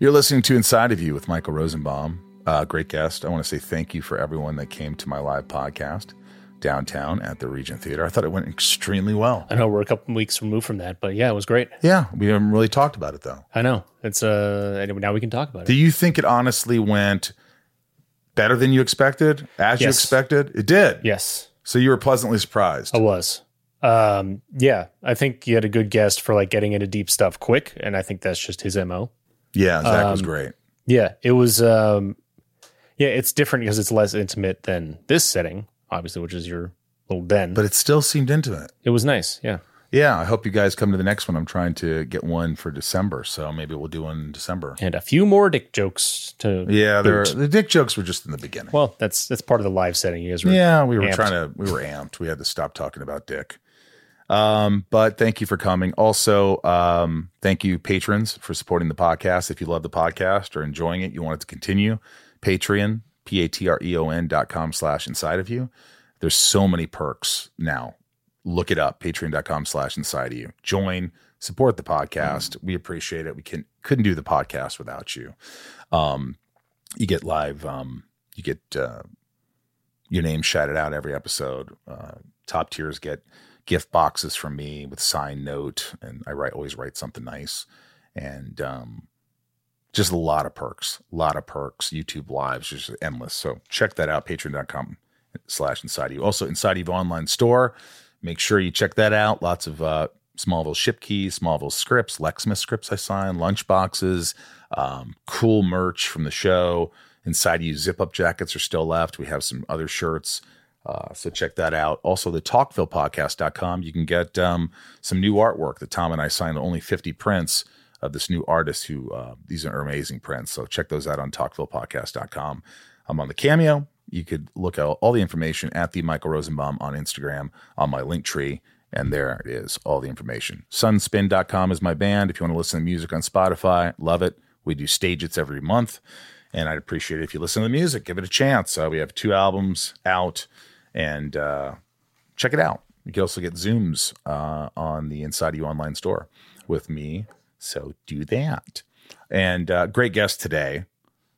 You're listening to Inside of You with Michael Rosenbaum. Uh, great guest. I want to say thank you for everyone that came to my live podcast downtown at the Regent Theater. I thought it went extremely well. I know we're a couple weeks removed from that, but yeah, it was great. Yeah, we haven't really talked about it though. I know it's uh now we can talk about it. Do you think it honestly went better than you expected? As you expected? It did. Yes, So you were pleasantly surprised. I was. Um, yeah, I think you had a good guest for like getting into deep stuff quick, and I think that's just his mo. Yeah, Zach was Um, great. Yeah, it was. Um, yeah, it's different because it's less intimate than this setting, obviously, which is your little den. But it still seemed intimate. it was nice. Yeah, Yeah, I hope you guys come to the next one. I'm trying to get one for December, so maybe we'll do one in December. and a few more dick jokes to. Yeah, the dick jokes were just in the beginning. Well, that's that's part of the live setting. You guys were. yeah, we were amped. trying to we were amped. We had to stop talking about dick. Um, but thank you for coming. Also, um, thank you patrons for supporting the podcast. If you love the podcast or enjoying it, you want it to continue. Patreon, P A T R E O N dot com slash inside of you. There's so many perks now. Look it up, patreon.com slash inside of you. Join, support the podcast. We appreciate it. We can couldn't do the podcast without you. Um, you get live, um, you get uh your name shouted out every episode. Uh, top tiers get gift boxes from me with signed note, and I write always write something nice, and um, just a lot of perks, a lot of perks. YouTube lives just endless. So check that out. Patreon.com slash inside you. Also inside you online store. Make sure you check that out. Lots of uh, Smallville ship keys, Smallville scripts, Lexmas scripts I signed, lunch boxes, um, cool merch from the show. Inside you zip up jackets are still left. We have some other shirts. Uh, so check that out. Also, the talkvillepodcast.com. You can get um, some new artwork that Tom and I signed only 50 prints of this new artist who uh, these are amazing prints. So check those out on talkvillepodcast.com. I'm on the Cameo. You could look at all the information at the Michael Rosenbaum on Instagram on my link tree. And there is, all the information. Sunspin.com is my band. If you want to listen to music on Spotify, love it. We do stages every month. And I'd appreciate it if you listen to the music, give it a chance. Uh, we have two albums out and uh, check it out. You can also get Zooms uh, on the Inside of You online store with me. So do that. And uh, great guest today.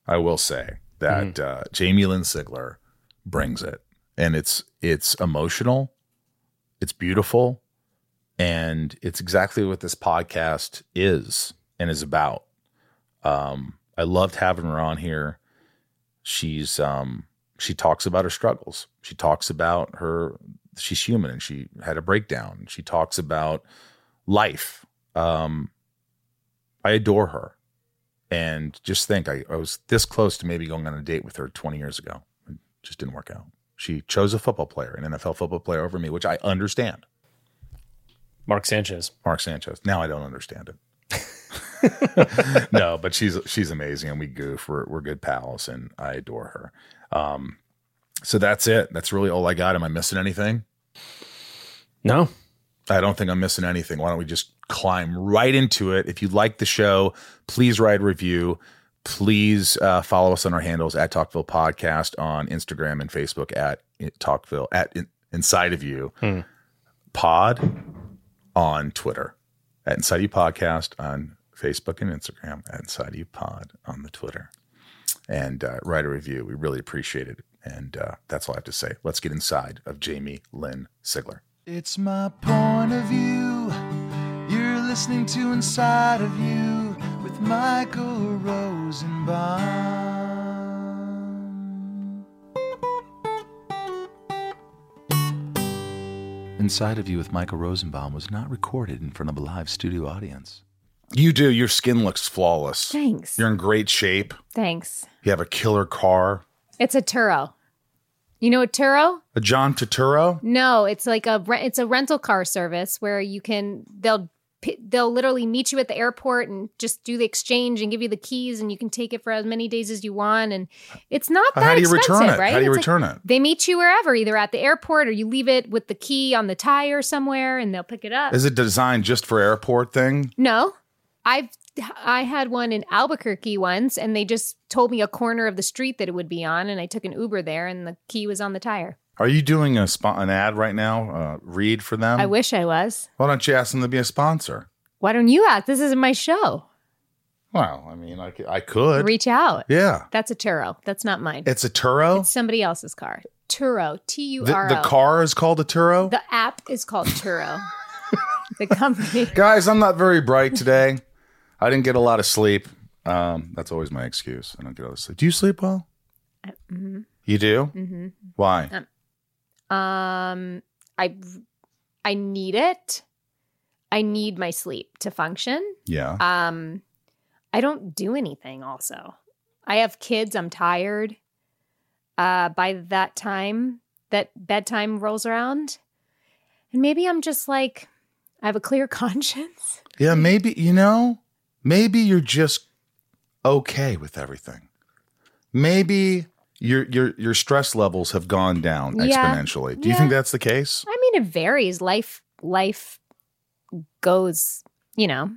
I will say that uh, Jamie Lynn Sigler brings it, and it's it's emotional, it's beautiful, and it's exactly what this podcast is and is about. Um, I loved having her on here. She's um, she talks about her struggles. She talks about her. She's human, and she had a breakdown. She talks about life. Um, I adore her. And just think, I, I was this close to maybe going on a date with her 20 years ago. It just didn't work out. She chose a football player, an NFL football player over me, which I understand. Mark Sanchez. Mark Sanchez. Now I don't understand it. No, but she's she's amazing, and we goof. We're we're good pals, and I adore her. Um, so that's it. That's really all I got. Am I missing anything? No, I don't think I'm missing anything. Why don't we just climb right into it? If you like the show, please write a review. Please uh, follow us on our handles at Talkville Podcast on Instagram and Facebook at Talkville at in, Inside of You Pod on Twitter at Inside You Podcast on Facebook and Instagram at Inside You Pod on the Twitter and uh, write a review. We really appreciate it. And uh, that's all I have to say. Let's get inside of Jamie Lynn Sigler. It's my point of view. You're listening to Inside of You with Michael Rosenbaum. Inside of You with Michael Rosenbaum was not recorded in front of a live studio audience. You do. Your skin looks flawless. Thanks. You're in great shape. Thanks. You have a killer car. It's a Turo. You know a Turo? A John Turturro? No, it's like a re- it's a rental car service where you can they'll they'll literally meet you at the airport and just do the exchange and give you the keys and you can take it for as many days as you want and it's not that How do you expensive, return it? right? How do you It's like- return it? they meet you wherever, either at the airport or you leave it with the key on the tire somewhere and they'll pick it up. Is it designed just for airport thing? no. I've I had one in Albuquerque once and they just told me a corner of the street that it would be on and I took an Uber there and the key was on the tire. Are you doing a spot an ad right now? Uh, read for them. I wish I was. Why don't you ask them to be a sponsor? Why don't you ask? This isn't my show. Well, I mean, I could. Reach out. yeah, That's a Turo. That's not mine. it's a Turo. It's somebody else's car. Turo. T U The, the car is called a Turo. The app is called Turo. the company. Guys, I'm not very bright today. I didn't get a lot of sleep. Um, that's always my excuse. I don't get a lot of sleep. Do you sleep well? mhm. You do. hmm Why? Um, I I need it. I need my sleep to function. yeah. Um, I don't do anything. Also, I have kids. I'm tired. Uh, by that time that bedtime rolls around, and maybe I'm just like I have a clear conscience. Yeah, maybe you know, maybe you're just okay with everything. Maybe your your your stress levels have gone down Yeah. exponentially. Do you Yeah. think that's the case? I mean, it varies. Life life goes, you know,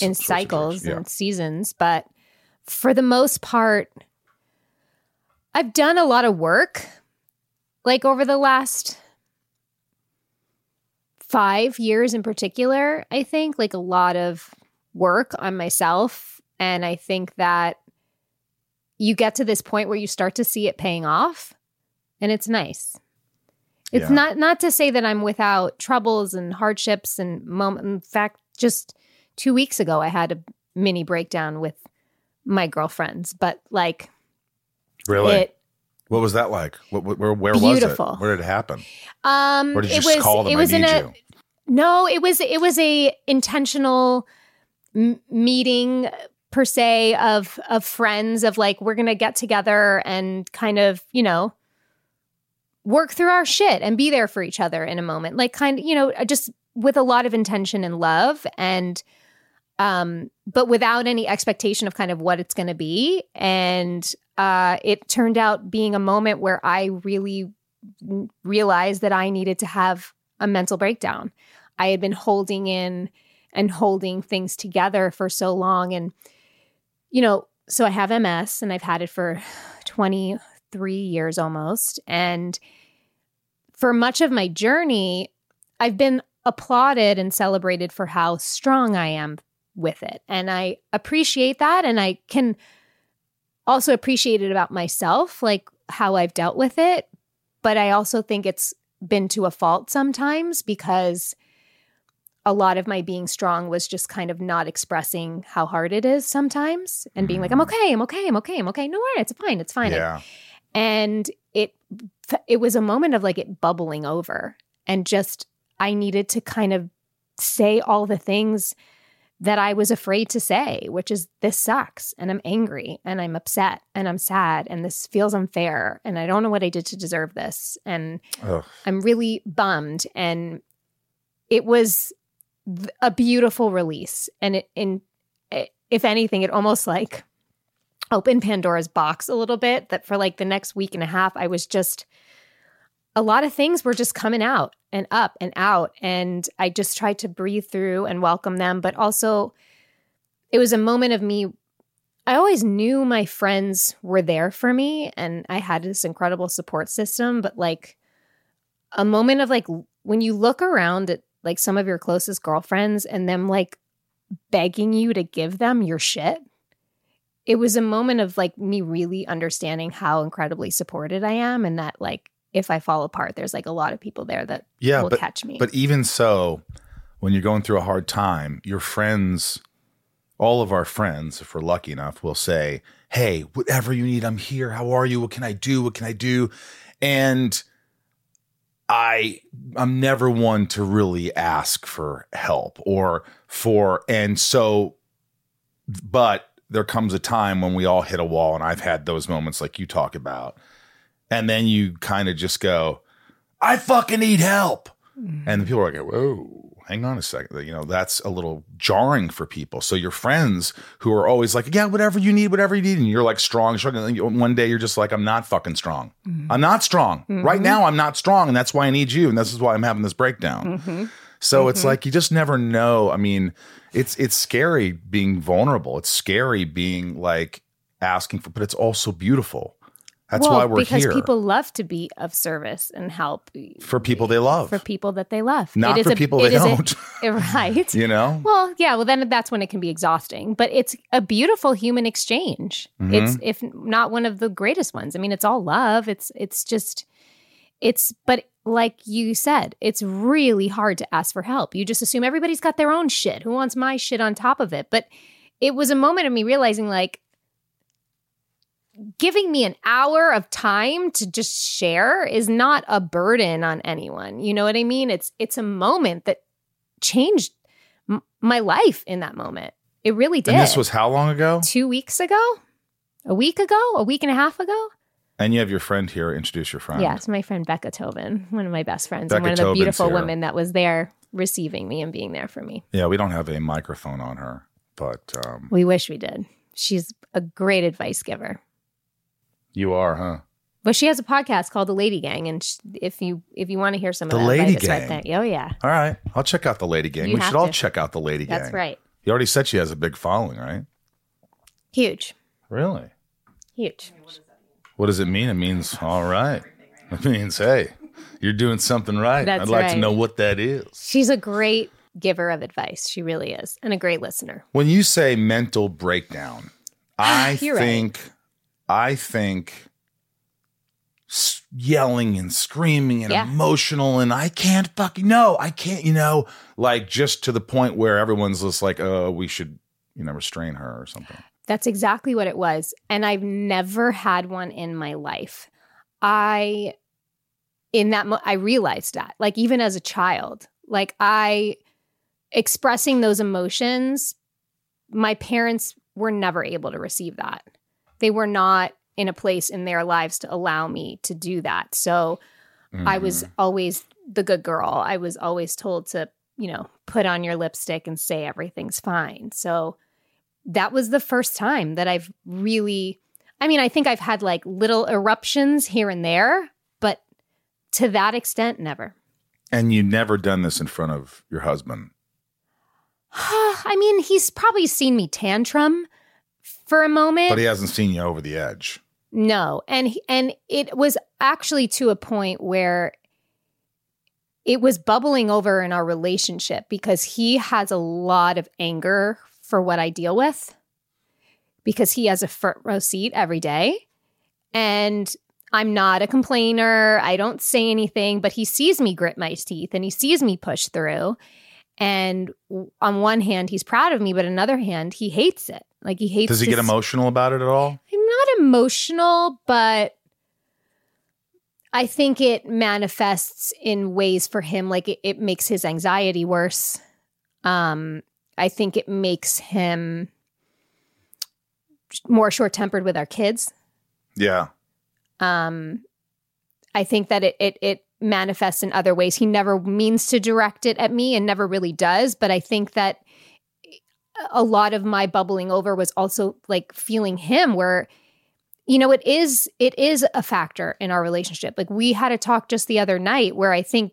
in cycles. Yeah. and seasons, but for the most part, I've done a lot of work like over the last five years in particular. I think like a lot of work on myself. And I think that you get to this point where you start to see it paying off and it's nice. It's Yeah. not not to say that I'm without troubles and hardships and moment. In fact, just two weeks ago, I had a mini breakdown with my girlfriends, but like Really? it, what was that like? What, where where Beautiful. was it? Where did it happen? um, Or did you it just was call them? it was I in a you. no, it was it was a intentional m- meeting per se of of friends of like we're gonna get together and kind of you know work through our shit and be there for each other in a moment. Like kind of you know just with a lot of intention and love and um but without any expectation of kind of what it's going to be. And uh it turned out being a moment where i really realized that i needed to have a mental breakdown. I had been holding in and holding things together for so long. And you know so i have ms and i've had it for 23 years almost. And for much of my journey i've been applauded and celebrated for how strong i am with it. And i appreciate that. And i can also appreciate it about myself like how i've dealt with it. But i also think it's been to a fault sometimes because a lot of my being strong was just kind of not expressing how hard it is sometimes and being like i'm mm-hmm. okay i'm okay i'm okay i'm okay no worries, it's fine it's fine Yeah. and it it was a moment of like it bubbling over and just i needed to kind of say all the things that i was afraid to say which is this sucks and i'm angry and i'm upset and i'm sad and this feels unfair and i don't know what i did to deserve this and Ugh. i'm really bummed and it was a beautiful release. And it in it, if anything it almost like opened pandora's box a little bit that for like the next week and a half i was just a lot of things were just coming out and up and out. And i just tried to breathe through and welcome them. But also it was a moment of me i always knew my friends were there for me and i had this incredible support system. But like a moment of like when you look around at like some of your closest girlfriends and them like begging you to give them your shit it was a moment of like me really understanding how incredibly supported I am and that like if I fall apart there's like a lot of people there that Yeah, will but catch me. but even so, when you're going through a hard time, your friends, all of our friends, if we're lucky enough, will say, "Hey, whatever you need, I'm here. How are you? What can I do? What can I do?" And I I'm never one to really ask for help or for and so but there comes a time when we all hit a wall and I've had those moments like you talk about. And then you kind of just go, I fucking need help. Mm. And the people are like, whoa. Hang on a second. You know, that's a little jarring for people. So your friends who are always like, yeah, whatever you need, whatever you need. And you're like strong, strong. And then one day you're just like, I'm not fucking strong. Mm-hmm. I'm not strong. Right mm-hmm. now, I'm not strong. And that's why I need you. And this is why I'm having this breakdown. Mm-hmm. So it's like you just never know. I mean, it's it's scary being vulnerable. It's scary being like asking for, but it's also beautiful. That's well, why we're because here people love to be of service and help for people they love, for people that they love. not It is for a- people it they don't. right. you know, Well, yeah. Well, then that's when it can be exhausting. But it's a beautiful human exchange. Mm-hmm. It's if not one of the greatest ones. I mean, it's all love. It's it's just it's. But like you said, it's really hard to ask for help. You just assume everybody's got their own shit. Who wants my shit on top of it? But it was a moment of me realizing like giving me an hour of time to just share is not a burden on anyone. You know what I mean? It's it's a moment that changed m- my life in that moment. It really did. and this was how long ago? 2 weeks ago? A week ago? A week and a half ago? And you have your friend here. Introduce your friend. Yeah, it's my friend Becca Tobin, one of my best friends Becca and one of the Tobin's beautiful here. women that was there receiving me and being there for me. Yeah, we don't have a microphone on her, but um, We wish we did. She's a great advice giver. You are, huh? But she has a podcast called The Lady Gang, and sh if you if you want to hear some The of that Lady advice, it's right Gang. there. Oh yeah, All right, I'll check out the Lady Gang. You we have should all to. check out the Lady Gang. that's right. You already said she has a big following, right? Huge, Really? huge. What does it mean? It means all right. It means hey, you're doing something right. That's I'd like to know what that is. She's a great giver of advice. She really is, and a great listener. When you say mental breakdown, I You're right. think, I think yelling and screaming and Yeah. emotional, and I can't fucking no, I can't. You know, like just to the point where everyone's just like, oh, we should, you know, restrain her or something. That's exactly what it was. And I've never had one in my life. I, in that, mo- I realized that, like, even as a child, like, I, expressing those emotions, my parents were never able to receive that. They were not in a place in their lives to allow me to do that. So I was Mm-hmm. always the good girl. I was always told to, you know, put on your lipstick and say everything's fine. So that was the first time that I've really, I mean, I think I've had like little eruptions here and there, but to that extent, never. And you never done this in front of your husband. I mean, he's probably seen me tantrum for a moment. But he hasn't seen you over the edge. No, and and it was actually to a point where it was bubbling over in our relationship because he has a lot of anger for what I deal with because he has a front row seat every day and I'm not a complainer. I don't say anything, but he sees me grit my teeth and he sees me push through. And on one hand, he's proud of me, but on another hand, he hates it. Like he hates. Does he get emotional about it at all? I'm not emotional, but I think it manifests in ways for him like it, it makes his anxiety worse. Um, I think it makes him more short tempered with our kids. Yeah. Um, I think that it it it manifests in other ways. He never means to direct it at me and never really does, but I think that a lot of my bubbling over was also like feeling him where you know it is it is a factor in our relationship. Like we had a talk just the other night where I think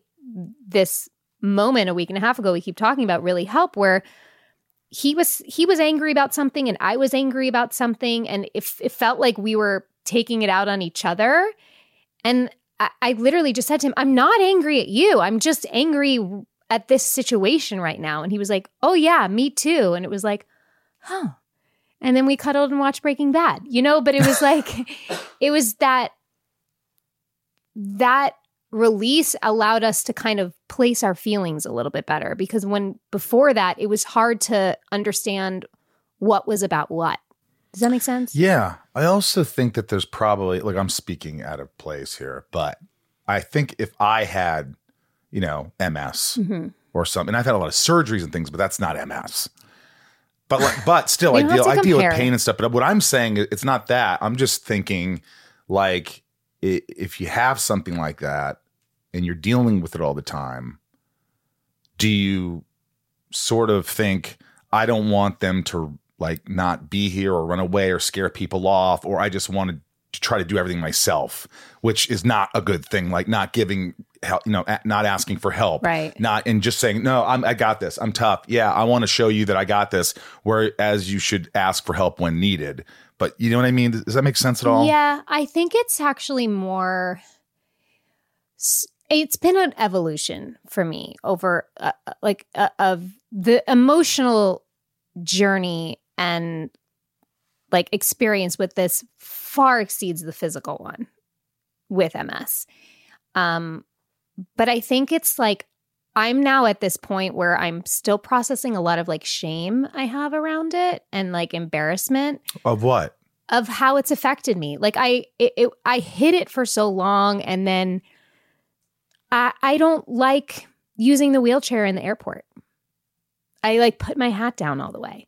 this moment a week and a half ago we keep talking about really helped where he was he was angry about something and I was angry about something and it, it felt like we were taking it out on each other and I, I literally just said to him I'm not angry at you I'm just angry at this situation right now and he was like oh yeah me too and it was like huh and then we cuddled and watched Breaking Bad you know but it was like it was that that release allowed us to kind of place our feelings a little bit better because when before that it was hard to understand what was about what. Does that make sense? Yeah. I also think that there's probably, like, I'm speaking out of place here, but I think if I had, you know, MS Mm-hmm. or something, And I've had a lot of surgeries and things, but that's not MS. But like, but still, I deal I deal with pain and stuff. But what I'm saying, it's not that. I'm just thinking, like, if you have something like that and you're dealing with it all the time, do you sort of think I don't want them to like not be here or run away or scare people off or I just want to try to do everything myself, which is not a good thing. Like not giving help, you know, not asking for help, Right. Not and just saying, no, I'm, I got this. I'm tough. Yeah, I want to show you that I got this. Whereas you should ask for help when needed. But you know what I mean? Does that make sense at all? Yeah, I think it's actually more. It's been an evolution for me over uh, uh, like uh, of the emotional journey and like experience with this far exceeds the physical one with MS. Um, but I think it's like I'm now at this point where I'm still processing a lot of like shame I have around it and like embarrassment Of what? of how it's affected me. Like I it, it, I hid it for so long and then I I don't like using the wheelchair in the airport. I like put my hat down all the way.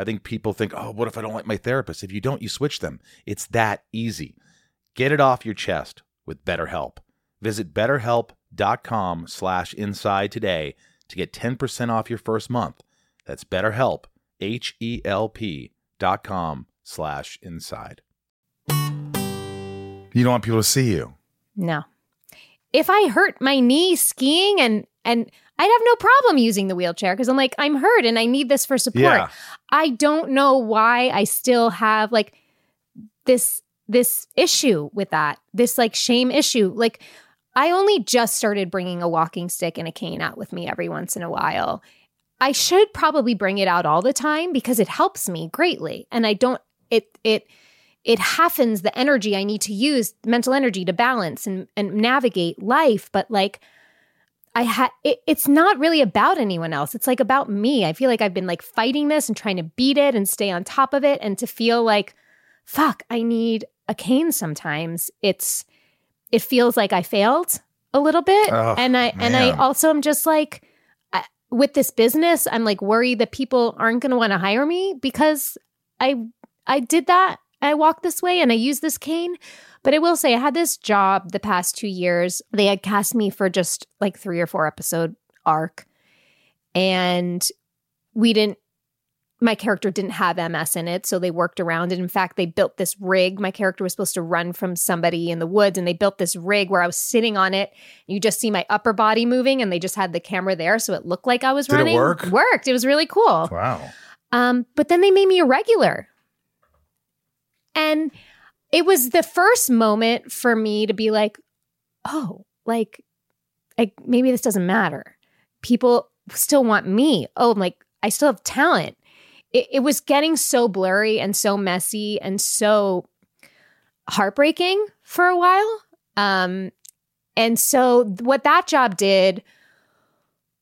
I think people think, oh, what if I don't like my therapist? If you don't, you switch them. It's that easy. Get it off your chest with BetterHelp. Visit betterhelp.com slash inside today to get 10% off your first month. That's betterhelp, H-E-L-P dot com slash inside. You don't want people to see you. No. If I hurt my knee skiing and and I'd have no problem using the wheelchair because I'm like, I'm hurt and I need this for support. Yeah. I don't know why I still have like this this issue with that. This like shame issue. Like I only just started bringing a walking stick and a cane out with me every once in a while. I should probably bring it out all the time because it helps me greatly and I don't it it it happens the energy I need to use, mental energy to balance and and navigate life, but like I had it, it's not really about anyone else. It's like about me. I feel like I've been like fighting this and trying to beat it and stay on top of it and to feel like fuck, I need a cane sometimes. It's it feels like I failed a little bit Oh, and I and I man. also am just like I, with this business, I'm like worried that people aren't going to want to hire me because I I did that. I walked this way and I used this cane. But I will say I had this job the past 2 years. They had cast me for just like 3 or 4 episode arc and we didn't my character didn't have MS in it, so they worked around it. In fact, they built this rig. My character was supposed to run from somebody in the woods, and they built this rig where I was sitting on it. You just see my upper body moving, and they just had the camera there, so it looked like I was Did it running. work? Worked. It was really cool. Wow. Um, but then they made me a regular. And it was the first moment for me to be like, oh, like, like maybe this doesn't matter. People still want me. Oh, I'm like, I still have talent. It, it was getting so blurry and so messy and so heartbreaking for a while. Um, and so what that job did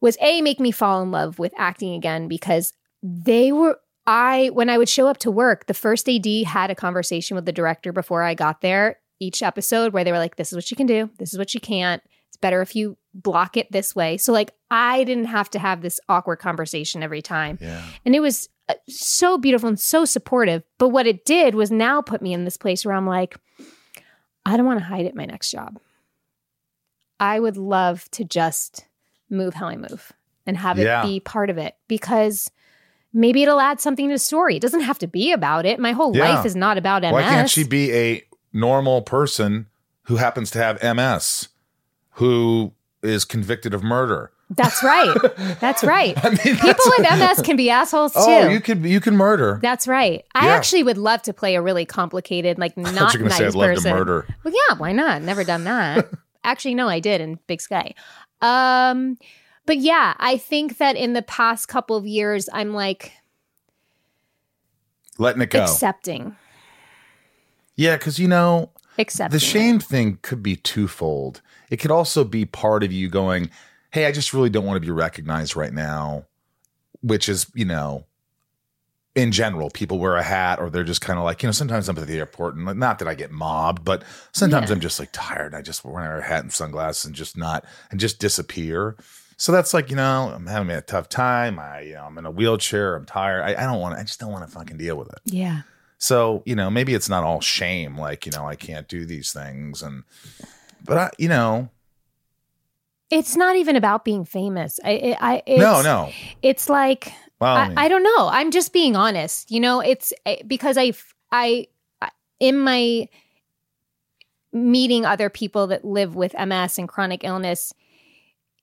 was a make me fall in love with acting again because they were I when I would show up to work, the first AD had a conversation with the director before I got there each episode where they were like, This is what you can do, this is what you can't. It's better if you block it this way. So like I didn't have to have this awkward conversation every time. Yeah. And it was uh, so beautiful and so supportive. But what it did was now put me in this place where I'm like, I don't want to hide it my next job. I would love to just move how I move and have it Yeah. be part of it because maybe it'll add something to the story. It doesn't have to be about it. My whole Yeah. life is not about MS. Why can't she be a normal person who happens to have MS, who is convicted of murder? That's right. That's right. I mean, People with MS can be assholes too. oh, you could you can murder. That's right. I Yeah. actually would love to play a really complicated, like not you nice say I'd love person. to murder. Well, yeah, why not? Never done that. actually, no, I did in Big Sky. Um, but yeah, I think that in the past couple of years, I'm like Letting it go. accepting, yeah, because you know accepting. the it. shame thing could be twofold. It could also be part of you going, "Hey, I just really don't want to be recognized right now," which is you know. In general, people wear a hat, or they're just kind of like you know. Sometimes I'm at the airport, and like, not that I get mobbed, but sometimes Yeah. I'm just like tired. And I just wear a hat and sunglasses and just not and just disappear. So that's like you know I'm having a tough time. I you know I'm in a wheelchair. I'm tired. I, I don't want. to I just don't want to fucking deal with it. Yeah. So, you know, maybe it's not all shame, like, you know, I can't do these things. And, but I, you know, It's not even about being famous. I, I, it's, no, no. It's like Well, I mean, I don't know. I'm just being honest. You know, it's eh, because I, I- in my meeting other people that live with MS and chronic illness,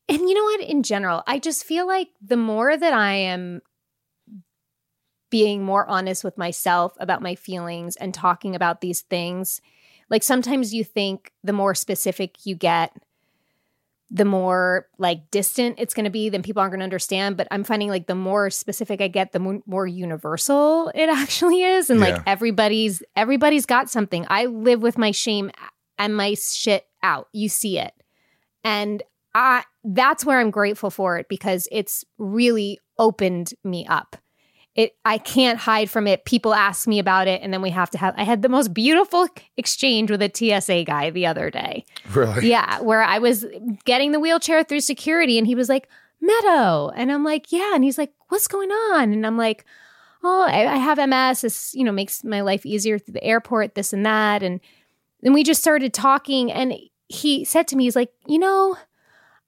and you know what? In general, I just feel like the more that I am being more honest with myself about my feelings and talking about these things, like sometimes you think the more specific you get, the more like distant it's going to be, then people aren't going to understand. But I'm finding like the more specific I get, the more, more universal it actually is, and Yeah. like everybody's everybody's got something. I live with my shame and my shit out. You see it, and I that's where I'm grateful for it because it's really opened me up. It I can't hide from it. People ask me about it, and then we have to have. I had the most beautiful exchange with a TSA guy the other day. really. Yeah, where I was getting the wheelchair through security and he was like, Meadow. And I'm like, yeah. And he's like, what's going on? And I'm like, oh, I, I have MS. This, you know, makes my life easier through the airport, this and that. And then we just started talking and he said to me, he's like, you know,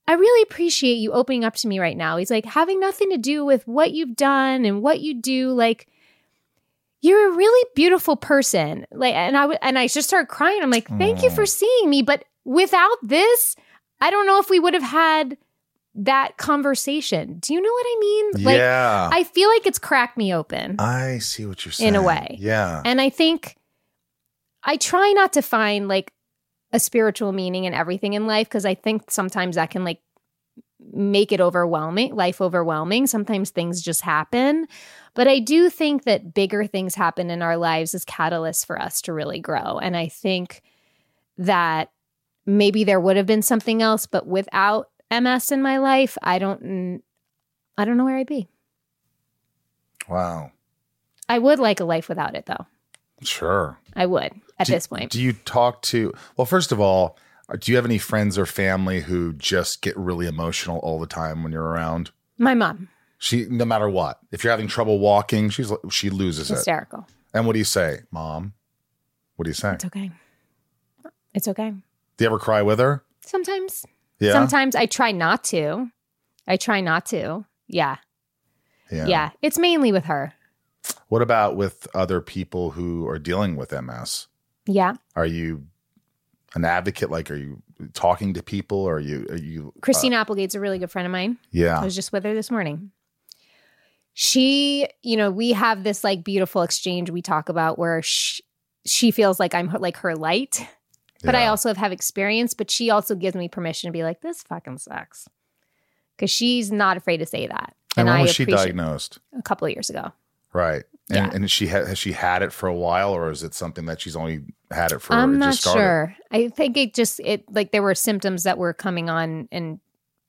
I really appreciate you opening up to me right now. He's like, having nothing to do with what you've done and what you do, like, you're a really beautiful person. Like, and I w- and I just started crying. I'm like, thank you for seeing me, but without this, I don't know if we would have had that conversation. Do you know what I mean? Like yeah. I feel like it's cracked me open. I see what you're saying. In a way. Yeah. And I think I try not to find like a spiritual meaning in everything in life because I think sometimes that can like make it overwhelming, life overwhelming. Sometimes things just happen. But I do think that bigger things happen in our lives as catalysts for us to really grow. And I think that maybe there would have been something else, but without MS in my life, I don't I don't know where I'd be. wow. I would like a life without it though. Sure. I would at Do- this point. Do you talk to, well, first of all, uh, do you have any friends or family who just get really emotional all the time when you're around? my mom, She, no matter what, if you're having trouble walking, she's like- she loses it. hysterical. And what do you say, mom? What do you say? It's okay. It's okay. Do you ever cry with her? Sometimes. Yeah. Sometimes I try not to. I try not to. Yeah. yeah. It's mainly with her. What about with other people who are dealing with MS? Yeah. Are you an advocate? Like, are you talking to people? Or are you, are you, uh, Christina Applegate's a really good friend of mine. Yeah. I was just with her this morning. She, you know, we have this like beautiful exchange we talk about where she, she feels like I'm her, like her light, but I also have, have experience, but she also gives me permission to be like, this fucking sucks. Cause she's not afraid to say that. And when I was she diagnosed? A couple of years ago. Right. And, Yeah. and she ha- has she had it for a while, or is it something that she's only had it for? I'm not sure. I think it just it like there were symptoms that were coming on, and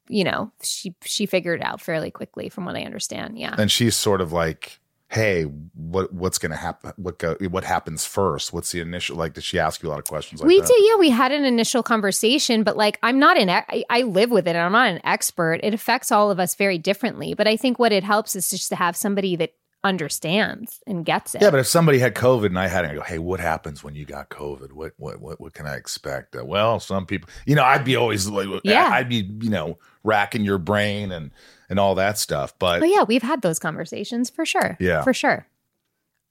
you know she she figured it out fairly quickly, from what I understand. Yeah, And she's sort of like, "Hey, what what's going to happen? What go, what happens first? What's the initial? Like, did she ask you a lot of questions? Like we that? did. Yeah, we had an initial conversation, but like I'm not an I, I live with it, and I'm not an expert. It affects all of us very differently. But I think what it helps is just to have somebody that understands and gets it. Yeah, but if somebody had COVID and I had it, I go, "Hey, what happens when you got COVID? What what what what can I expect?" Uh, well, some people, you know, I'd be always like, Yeah. I'd be, you know, racking your brain and and all that stuff. But But yeah, we've had those conversations for sure. Yeah. for sure.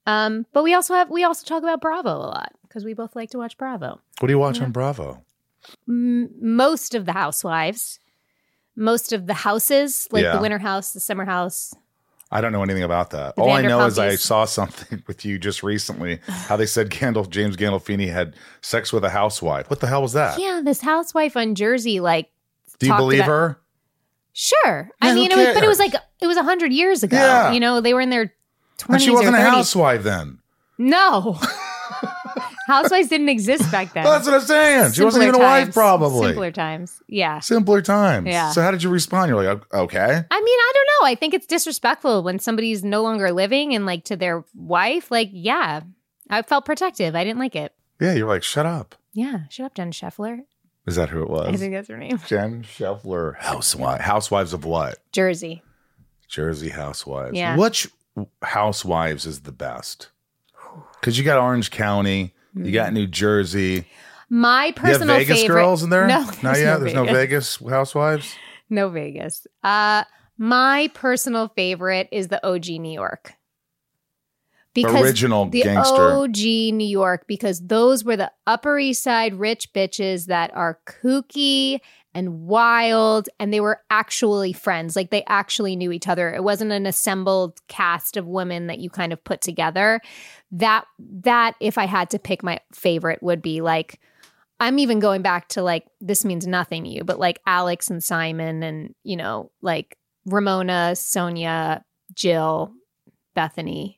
Um, but we also have we also talk about Bravo a lot because we both like to watch Bravo. what do you watch on Bravo? M- most of the housewives, most of the houses, like Yeah. the winter house, the summer house. I don't know anything about that. The All I know is I saw something with you just recently. How they said Gandalf James Gandolfini had sex with a housewife. What the hell was that? Yeah, this housewife on Jersey, like, Do you believe about- her? sure. Yeah, I mean, it was, but it was like it was a hundred years ago. Yeah. You know, they were in their And twenties she wasn't a housewife then. No, housewives didn't exist back then. That's what I'm saying. She wasn't Simpler even a wife, probably. Simpler times. Yeah. Simpler times. Yeah. So how did you respond? You're like, okay. I mean, I don't know. I think it's disrespectful when somebody's no longer living and like to their wife. Like, yeah, I felt protective. I didn't like it. Yeah, you're like, shut up. Yeah, shut up, Jen Scheffler. Is that who it was? I think that's her name. Jen Scheffler. Housewife. Housewives of what? Jersey. Jersey Housewives. Yeah. Which Housewives is the best? Because you got Orange County, you got New Jersey. My You personal Vegas favorite. girls in there? No, not there's yet. no there's no Vegas Housewives. No Vegas. Uh, my personal favorite is the OG New York. Original the gangster. OG New York, because those were the Upper East Side rich bitches that are kooky and wild, and they were actually friends. Like they actually knew each other. It wasn't an assembled cast of women that you kind of put together. That that, if I had to pick my favorite, would be like I'm even going back to like this means nothing to you, but like Alex and Simon and you know, like Ramona, Sonja, Jill, Bethany.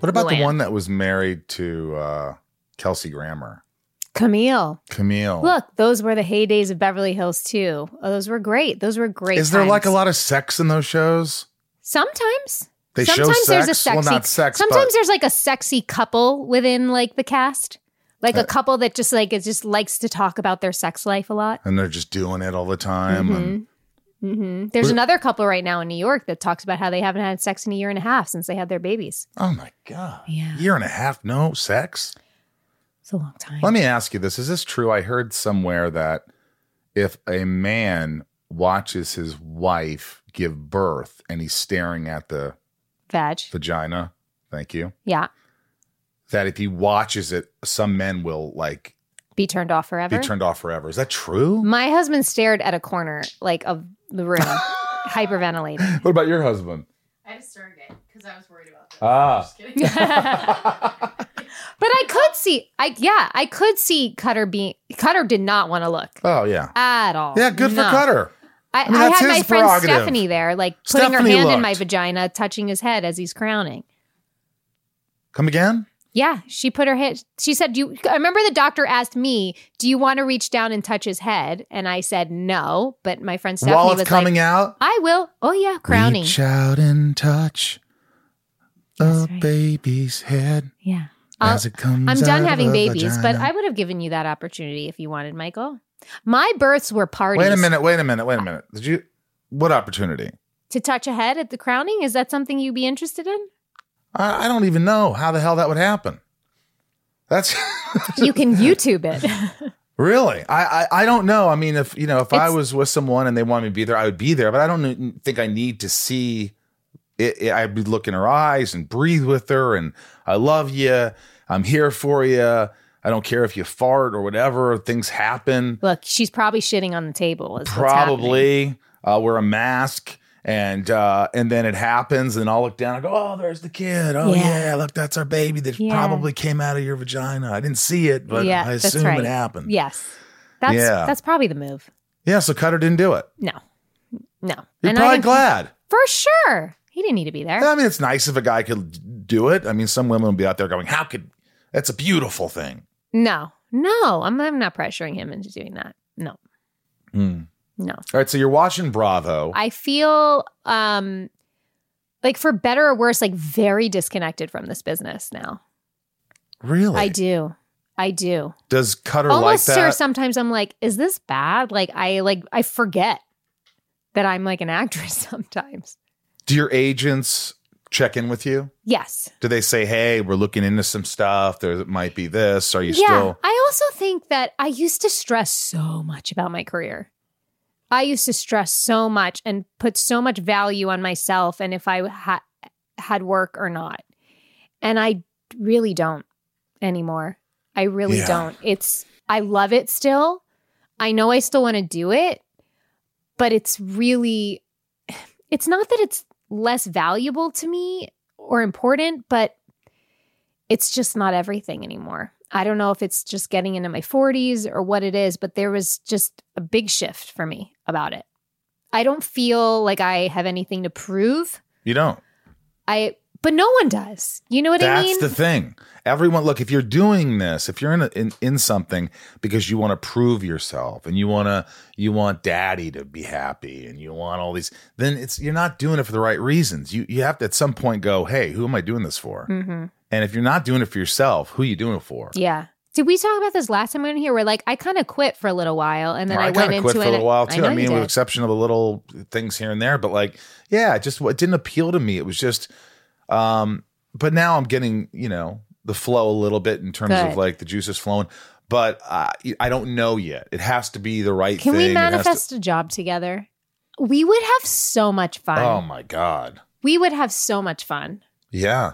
What about the one that was married to uh, Kelsey Grammer? Camille. Camille. Look, those were the heydays of Beverly Hills too. Oh, those were great. Those were great. Is there like a lot of sex in those shows? Sometimes. They show sometimes there's a sex? Well, sexy. not sex, sometimes but- there's like a sexy couple within like the cast, like Uh, a couple that just like is just likes to talk about their sex life a lot. And they're just doing it all the time. And hmm There's another couple right now in New York that talks about how they haven't had sex in a year and a half since they had their babies. oh my God. Yeah. Year and a half, no sex? It's a long time. Let me ask you this. Is this true? I heard somewhere that if a man watches his wife give birth and he's staring at the Vag. vagina, thank you, Yeah. that if he watches it, some men will like Be turned off forever. be turned off forever. Is that true? My husband stared at a corner like of the room, hyperventilating. What about your husband? I had a surrogate because I was worried about that. Ah. Just kidding. But I could see, I yeah, I could see Cutter being Cutter did not want to look Oh, yeah. at all. Yeah, good No. for Cutter. I, I mean, I that's had my his friend prerogative. Stephanie there, like putting Stephanie her hand in my looked. vagina, touching his head as he's crowning. Come again? Yeah, she put her head. She said, "Do you?" I remember the doctor asked me, "Do you want to reach down and touch his head?" And I said, "No." But my friend Stephanie While was coming like, out, "I will." Oh yeah, crowning. reach out and touch a right. baby's head Yeah. I'll- as it comes I'm done having babies, but. I would have given you that opportunity if you wanted, Michael. My births were parties. Wait a minute, wait a minute, wait a minute. Did you what opportunity? To touch a head at the crowning? Is that something you'd be interested in? I, I don't even know how the hell that would happen. That's You can YouTube it. really. I, I I don't know. I mean, if you know, if I was with someone and they wanted me to be there, I would be there. But I don't think I need to see. It, it- I'd be looking in her eyes and breathe with her, and I love you. I'm here for you. I don't care if you fart or whatever. Things happen. Look, she's probably shitting on the table. Is what's happening. Probably uh, wear a mask. And uh, and then it happens, and I'll look down. and go, "Oh, there's the kid. Oh Yeah. yeah, look, that's our baby that Yeah. probably came out of your vagina. I didn't see it, but yeah, I assume right. it happened. Yes, that's Yeah. that's probably the move. Yeah, so Cutter didn't do it. No, no, You're I probably glad. for sure. He didn't need to be there. I mean, it's nice if a guy could do it. I mean, some women will be out there going, "How could?" That's a beautiful thing. No, no, I'm, I'm not pressuring him into doing that. No, Hmm. No. All right, so you're watching Bravo. I feel um like for better or worse, like very disconnected from this business now. really? I do. I do. Does Cutter like that? sometimes I'm like, is this bad? Like I like I forget that I'm like an actress sometimes. do your agents check in with you? Yes. Do they say, "Hey, we're looking into some stuff. There might be this. Are you yeah. still?" I also think that I used to stress so much about my career. I used to stress so much and put so much value on myself and if I ha- had work or not. And I really don't anymore. I really Yeah. don't. It's I love it still. I know I still want to do it, but it's really it's not that it's less valuable to me or important, but it's just not everything anymore. I don't know if it's just getting into my 40s or what it is, but there was just a big shift for me about it. I don't feel like I have anything to prove. You don't. I but no one does. You know what That's I mean? That's the thing. Everyone, look, if you're doing this, if you're in, a, in in something because you want to prove yourself and you want to, you want daddy to be happy and you want all these, then it's you're not doing it for the right reasons. You you have to at some point go, hey, who am I doing this for? hmm And if you're not doing it for yourself, who are you doing it for? Yeah. Did we talk about this last time we were in here? Where like I kind of quit for a little while, and then Well, I, I, went kind of into quit for a little while too. know I, mean, with exception of the little things here and there, but like, yeah, it just it didn't appeal to me. It was just, um, but now I'm getting you know the flow a little bit in terms of like the juices flowing. But uh, I don't know yet. It has to be the right Can thing. we has to- manifest a job together? We would have so much fun. oh my god! we would have so much fun. Yeah,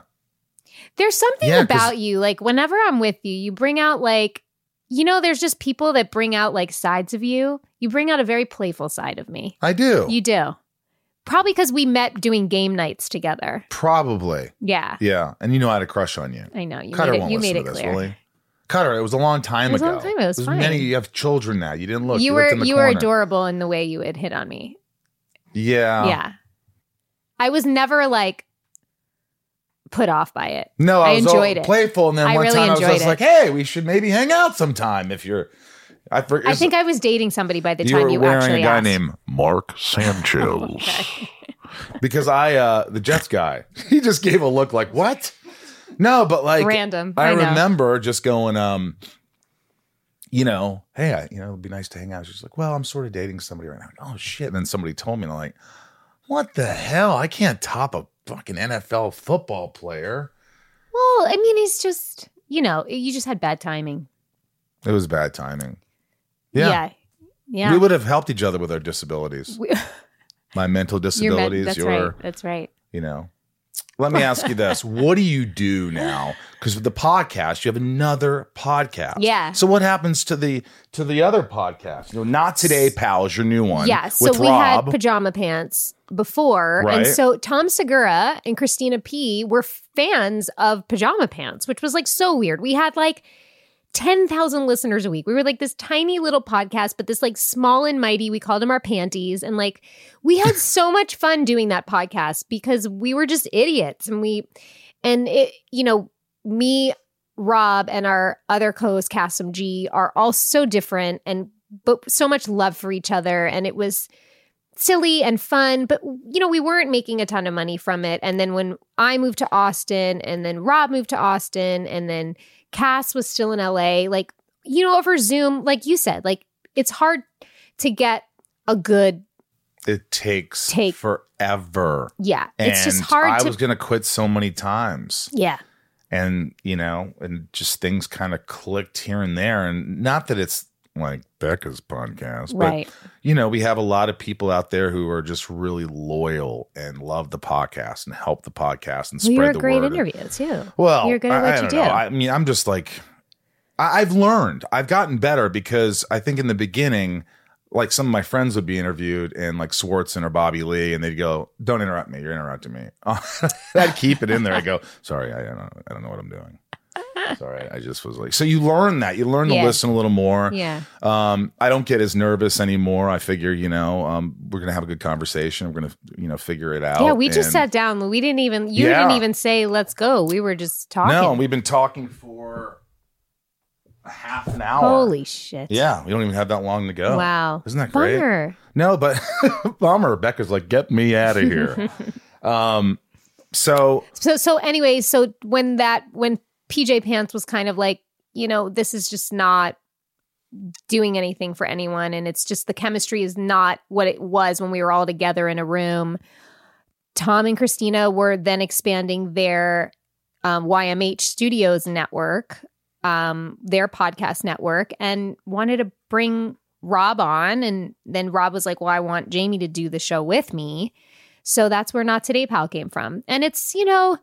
There's something Yeah, about you, like whenever I'm with you, you bring out like, you know, there's just people that bring out like sides of you. You bring out a very playful side of me. I do. You do. Probably because we met doing game nights together. Probably. Yeah. Yeah, and you know I had a crush on you. I know. You Cutter made it, won't you listen made it to this, clear. will he? Cutter, it was a long time It was a long time ago. It was fine. many. You have children now. You didn't look. you looked were you were adorable in the way you would hit on me. Yeah. yeah. I was never like put off by it. No, I, I was enjoyed it. playful, and then I one really time I was it. like, "Hey, we should maybe hang out sometime." If you're, I, for, I think I was dating somebody by the you time were you wearing actually a guy asked. named Mark Sanchez. because I, uh the Jets guy, he just gave a look like, "What?" No, but like Random. I, I remember just going, um, you know, hey, I, you know, it'd be nice to hang out. She's like, well, I'm sort of dating somebody right now. oh shit! And then somebody told me, and I'm like, what the hell? I can't top a fucking NFL football player. Well, I mean, he's just you know, you just had bad timing. It was bad timing. Yeah. Yeah. Yeah. We would have helped each other with our disabilities. We- My mental disabilities, that's your, right. That's right. you know. Let me ask you this. What do you do now? Because with the podcast, you have another podcast. Yeah. So what happens to the to the other podcast? You know, not today, pals, your new one. Yeah. So we Rob. had pajama pants before. Right. And so Tom Segura and Christina P were fans of pajama pants, which was like so weird. We had like 10,000 listeners a week. We were like this tiny little podcast, but this like small and mighty. We called them our panties. And like we had so much fun doing that podcast because we were just idiots. And we, and it, you know, me, Rob, and our other co host, Kassem G, are all so different and but so much love for each other. And it was silly and fun, but you know, we weren't making a ton of money from it. And then when I moved to Austin and then Rob moved to Austin and then Cass was still in LA, like, you know, over Zoom, like you said, like it's hard to get a good, it takes Take- forever. yeah, And it's just hard I to, was gonna quit so many times. yeah, and you know, and just things kind of clicked here and there. And not that it's like Becca's podcast, but right. you know, we have a lot of people out there who are just really loyal and love the podcast and help the podcast and Well, spread you're a the great word. interview too. Well, You're good at what I you don't do. know. I mean, I'm just like, I, I've learned, I've gotten better because I think in the beginning, like some of my friends would be interviewed and like Swartzen or Bobby Lee, and they'd go, "Don't interrupt me. You're interrupting me." I'd keep it in there. I go, "Sorry, I, I don't, I don't know what I'm doing." Sorry, I just was like, so you learn that you learn to Yeah. listen a little more. Yeah. Um, I don't get as nervous anymore. I figure, you know, um, we're gonna have a good conversation. We're gonna, you know, figure it out. Yeah, we just And- sat down. We didn't even, you Yeah. didn't even say, let's go. We were just talking. No, we've been talking for a half an hour. Holy shit. Yeah, we don't even have that long to go. Wow. Isn't that great? Bummer. No, but bummer. Becca's like, get me out of here. um, so So so anyway, so when that when PJ Pants was kind of like, you know, this is just not doing anything for anyone and it's just the chemistry is not what it was when we were all together in a room. Tom and Christina were then expanding their um, YMH Studios network, um, their podcast network, and wanted to bring Rob on. And then Rob was like, Well, I want Jamie to do the show with me. So that's where Not Today Pal came from. And it's, you know,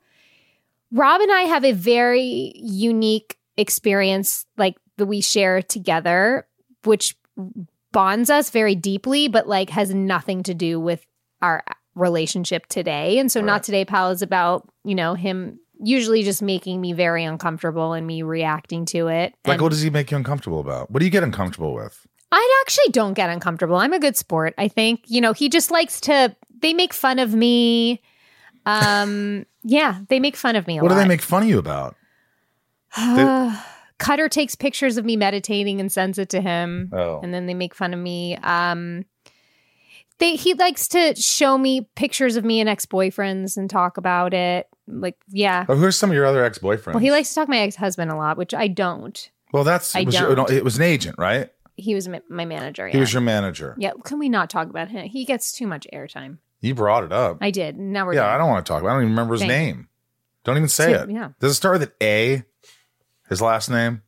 Rob and I have a very unique experience like that we share together, which bonds us very deeply, but like has nothing to do with our relationship today. And so Not Today Pal is about, you know, him usually just making me very uncomfortable and me reacting to it. like And what does he make you uncomfortable about? What do you get uncomfortable with? I actually don't get uncomfortable. I'm a good sport. I think, you know, he just likes to they make fun of me. Um yeah, they make fun of me a What do they make fun of you about? Cutter takes pictures of me meditating and sends it to him. Oh. And then they make fun of me. Um they he likes to show me pictures of me and ex-boyfriends and talk about it. Like, yeah. Oh, who's some of your other ex-boyfriends? Well, he likes to talk to my ex-husband a lot, which I don't. Well, that's I it was, your- don't. no, it was an agent, right? He was ma- my manager. He was your manager. Yeah, can we not talk about him? He gets too much airtime. You brought it up. I did. Now we're yeah, done. I don't want to talk about. it. I don't even remember his name. Don't even say it. yeah. Does it start with an A? His last name.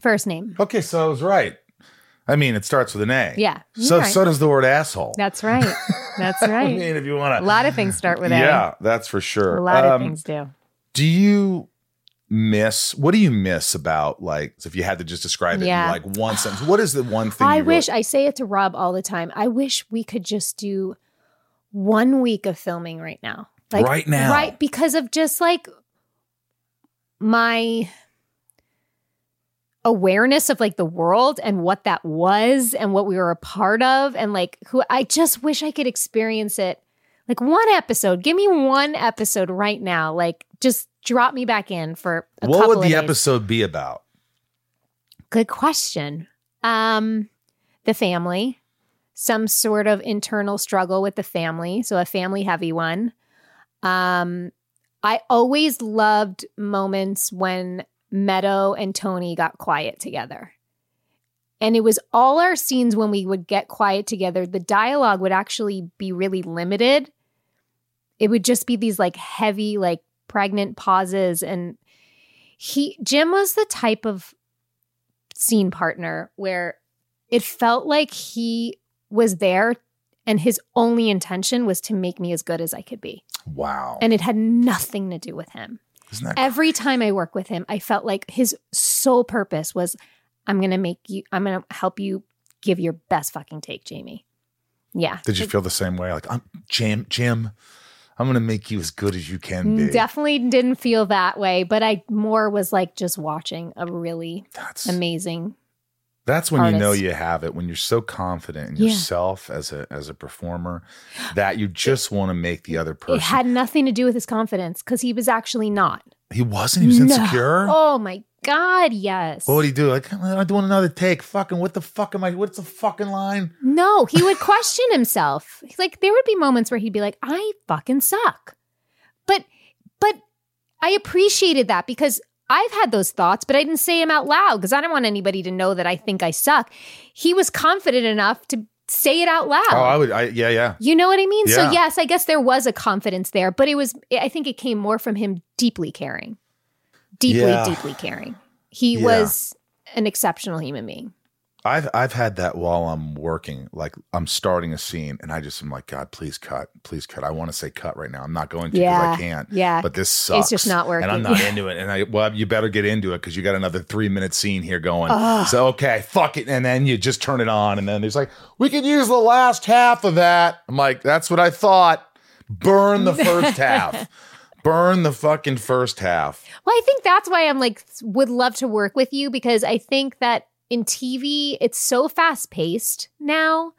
First name. Okay, so I was right. I mean, it starts with an A. Yeah, So right. so does the word asshole. That's right. That's right. I mean, if you want to, a lot of things start with A. Yeah, that's for sure. A lot of Um, things do. Do you miss? What do you miss about like? If you had to just describe it Yeah. in like one sentence, what is the one thing? I you really- wish I say it to Rob all the time. I wish we could just do one week of filming right now. Right now. Right because of just like my awareness of like the world and what that was and what we were a part of and like who I just wish I could experience it like one episode give me one episode right now like just drop me back in for a what would the episode be about? Good question. Um, the family, some sort of internal struggle with the family, so a family heavy one. Um, I always loved moments when Meadow and Tony got quiet together. And it was all our scenes when we would get quiet together. The dialogue would actually be really limited. It would just be these like heavy, like pregnant pauses. And he, Jim was the type of scene partner where it felt like he was there and his only intention was to make me as good as I could be. Wow. And it had nothing to do with him. Isn't that Every time I work with him, I felt like his sole purpose was I'm going to make you, I'm going to help you give your best fucking take, Jamie. Yeah. Did you feel the same way? Like, I'm Jim, Jim, I'm gonna make you as good as you can be. Definitely didn't feel that way, but I more was like just watching a really That's amazing. that's when you know you have it. When you're so confident in Yeah. yourself as a as a performer that you just want to make the other person. It had nothing to do with his confidence because he was actually not. He wasn't. He was No. insecure. Oh my God, yes. What would he do? Like, I'm doing another take. Fucking, what the fuck am I? What's the fucking line? No, he would question himself. He's Like there would be moments where he'd be like, "I fucking suck," but but I appreciated that because I've had those thoughts, but I didn't say them out loud because I don't want anybody to know that I think I suck. He was confident enough to say it out loud. Oh, I would. I, yeah, yeah. you know what I mean? So yes, I guess there was a confidence there, but it was I think it came more from him deeply caring. Deeply, Yeah. deeply caring. He Yeah. was an exceptional human being. I've I've had that while I'm working. Like I'm starting a scene, and I just am like, God, please cut, please cut. I want to say cut right now. I'm not going to because Yeah, I can't. yeah. But this sucks. It's just not working, and I'm not into it. And I well, you better get into it because you got another three minute scene here going. So okay, fuck it, and then you just turn it on, and then there's like, we could use the last half of that. I'm like, that's what I thought. Burn the first half. Burn the fucking first half. Well, I think that's why I'm like would love to work with you because I think that in TV it's so fast paced now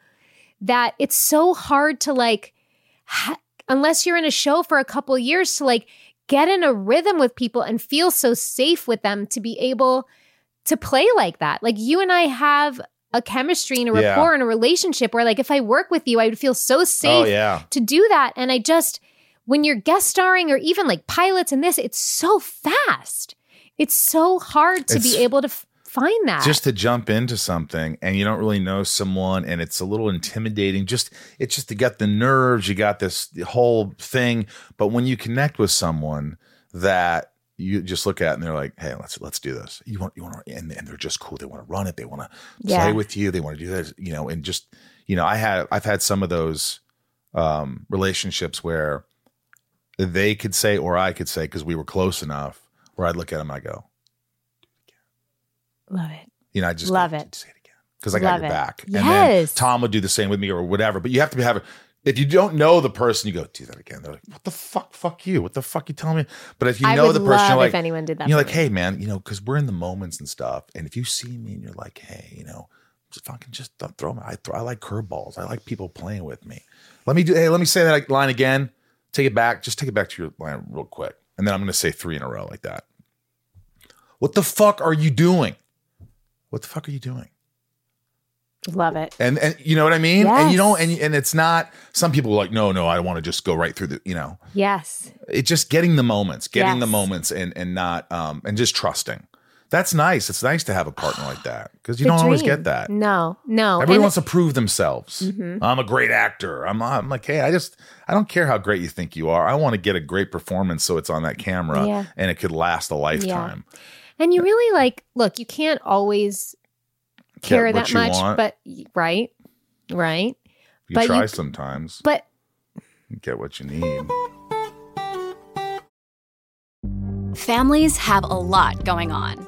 that it's so hard to like ha- unless you're in a show for a couple years to like get in a rhythm with people and feel so safe with them to be able to play like that. Like you and I have a chemistry and a Yeah. rapport and a relationship where like if I work with you I would feel so oh, safe Oh yeah. to do that. And I just, when you're guest starring or even like pilots in this, it's so fast. It's so hard to It's- be able to f- find that. just to jump into something and you don't really know someone and it's a little intimidating just it's just to get the nerves you got this whole thing. But when you connect with someone that you just look at and they're like hey let's let's do this. You want you want to and, and they're just cool. They want to run it. They want to Yeah. play with you. They want to do this you know and just you know i had i've had some of those um relationships where they could say or i could say because we were close enough where i'd look at them and i go Love it. you know, I just Love go, it. Say it again because I got Love your it. back. And then Yes. Tom would do the same with me or whatever. But you have to be having. If you don't know the person, you go do that again. They're like, "What the fuck? Fuck you! What the fuck you telling me?" But if you I know the person, you're like, if anyone did that. you're like, me. "Hey, man, you know, because we're in the moments and stuff. And if you see me and you're like, "Hey, you know, just fucking just don't throw me. I throw, I like curveballs. I like people playing with me. Let me do. Hey, let me say that line again. Take it back. Just take it back to your line real quick, and then I'm going to say three in a row like that. What the fuck are you doing? What the fuck are you doing? Love it. And and you know what I mean? And you Yes. don't and and it's not some people are like, no, no, I don't want to just go right through the, you know. Yes. It's just getting the moments, getting the moments and and not um and just trusting. That's nice. It's nice to have a partner like that because you The don't always get that. No, no. Everybody And- wants to prove themselves. Mhm. I'm a great actor. I'm, I'm like, hey, I just, I don't care how great you think you are. I want to get a great performance so it's on that camera Yeah. and it could last a lifetime. and you really like, look, you can't always care that much, want. but right, right. You but try you- sometimes. But get what you need. Families have a lot going on.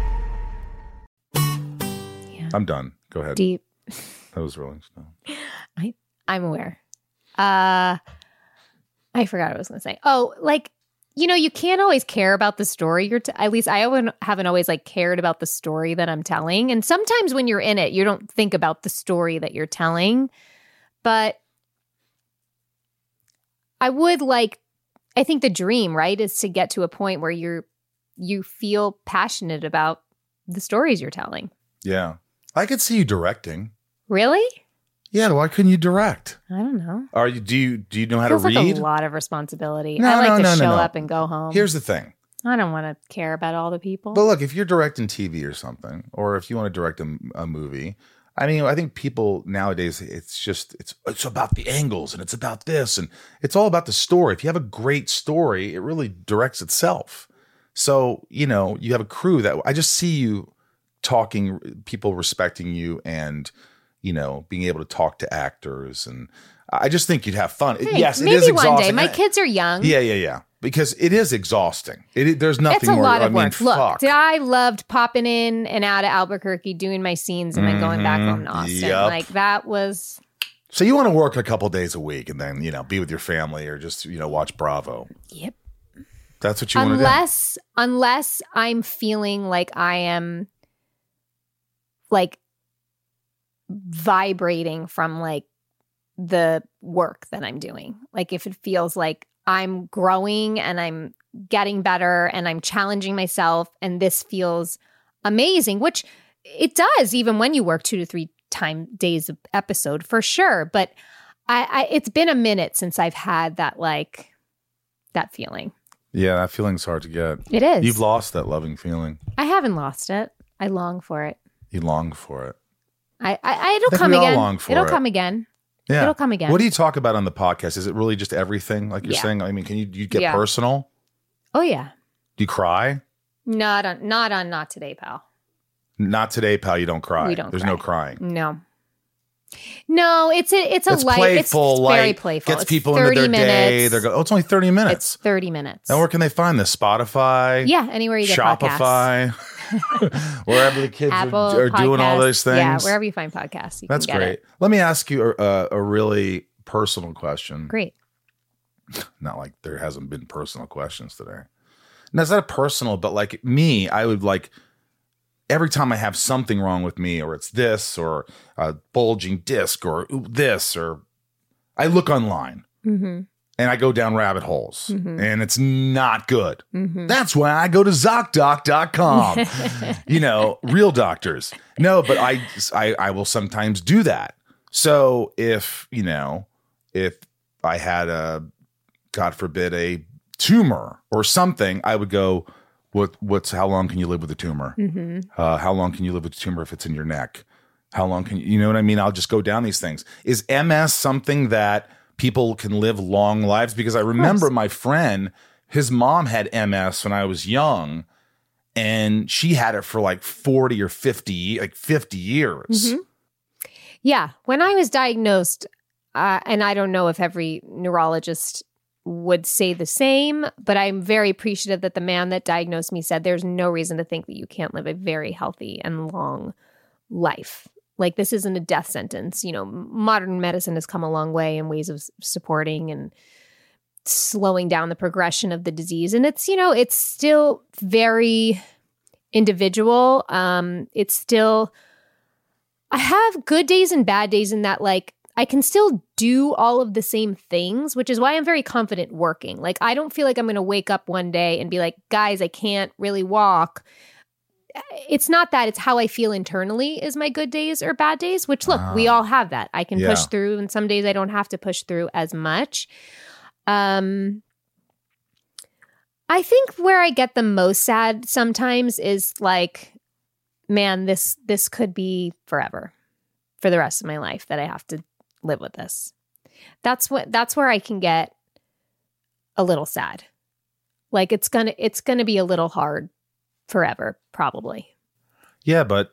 I'm done. Go ahead. Deep. That was Rolling Stone. I I'm aware. Uh I forgot what I was going to say. Oh, like you know, you can't always care about the story you're t- at least I haven't, haven't always like cared about the story that I'm telling. And sometimes when you're in it, you don't think about the story that you're telling. But I would like I think the dream, right, is to get to a point where you're you feel passionate about the stories you're telling. Yeah. I could see you directing. Really? Yeah, why couldn't you direct? I don't know. Are you do you do you know how Feels to like read? a lot of responsibility. No, I like no, to no, no, show up and go home. Here's the thing. I don't want to care about all the people. But look, if you're directing TV or something, or if you want to direct a, a movie, I mean, I think people nowadays it's just it's it's about the angles and it's about this and it's all about the story. If you have a great story, it really directs itself. So you know, you have a crew that I just see you talking, people respecting you, and you know, being able to talk to actors, and I just think you'd have fun. Hey, yes, maybe it is one day. exhausting. My kids are young. Yeah, yeah, yeah. Because it is exhausting. It, there's nothing It's a more. lot I of mean, work. Look, fuck. I loved popping in and out of Albuquerque, doing my scenes, and then going back home to mm-hmm. Austin. Yup. Like that was So you want to work a couple days a week and then, you know, be with your family or just, you know, watch Bravo. Yep. That's what you want to do. unless unless I'm feeling like I am like vibrating from like the work that I'm doing. Like if it feels like I'm growing and I'm getting better and I'm challenging myself and this feels amazing, which it does even when you work 2 to 3 time days of episode for sure, but I, I it's been a minute since I've had that like that feeling. Yeah, that feeling's hard to get. It is. You've lost that loving feeling. I haven't lost it. I long for it. You long for it. I, I, I it'll think come again. long for it'll it. come again. Yeah. It'll come again. What do you talk about on the podcast? Is it really just everything like you're Yeah. saying? I mean, can you you get Yeah. personal? Oh yeah. Do you cry? Not on not on not today, pal. Not today, pal. You don't cry. We don't There's cry. no crying. No. No, it's a it's a It's light playful, it's light, very playful. Gets It's people into 30 their minutes. day. They're go, oh, it's only 30 minutes. It's 30 minutes. and where can they find this? Spotify? Yeah, anywhere you get podcasts. Shopify, wherever the kids Apple are, are doing all those things. Yeah, wherever you find podcasts, you That's great. it. Let me ask you a, a really personal question. Great. Not like there hasn't been personal questions today. No, it's not personal, but like me, I would like every time I have something wrong with me, or it's this, or a bulging disc, or this, or I look online Mm-hmm. And I go down rabbit holes, Mhm. and it's not good. Mhm. That's why I go to ZocDoc.com. you know, real doctors. No, but I, I I will sometimes do that. So if, you know, if I had a God forbid a tumor or something, I would go, what what's how long can you live with a tumor? Mm-hmm. Uh, how long can you live with a tumor if it's in your neck? How long can you, you know what I mean? I'll just go down these things. Is MS something that people can live long lives? Because I remember my friend, his mom had MS when I was young, and she had it for like 40 or 50, like 50 years. Mhm. Yeah. When I was diagnosed, uh, and I don't know if every neurologist would say the same, but I'm very appreciative that the man that diagnosed me said there's no reason to think that you can't live a very healthy and long life. Like this isn't a death sentence. You know, modern medicine has come a long way in ways of supporting and slowing down the progression of the disease. And it's, you know, it's still very individual. Um, it's still I have good days and bad days in that like I can still do all of the same things, which is why I'm very confident working. Like I don't feel like I'm going to wake up one day and be like, "Guys, I can't really walk." It's not that, it's how I feel internally is my good days or bad days, which look, we Ah. all have that. I can Yeah. push through and some days I don't have to push through as much. Um I think where I get the most sad sometimes is like man, this this could be forever for the rest of my life that I have to live with this. That's what that's where I can get a little sad. Like it's to it's to be a little hard forever probably. Yeah, but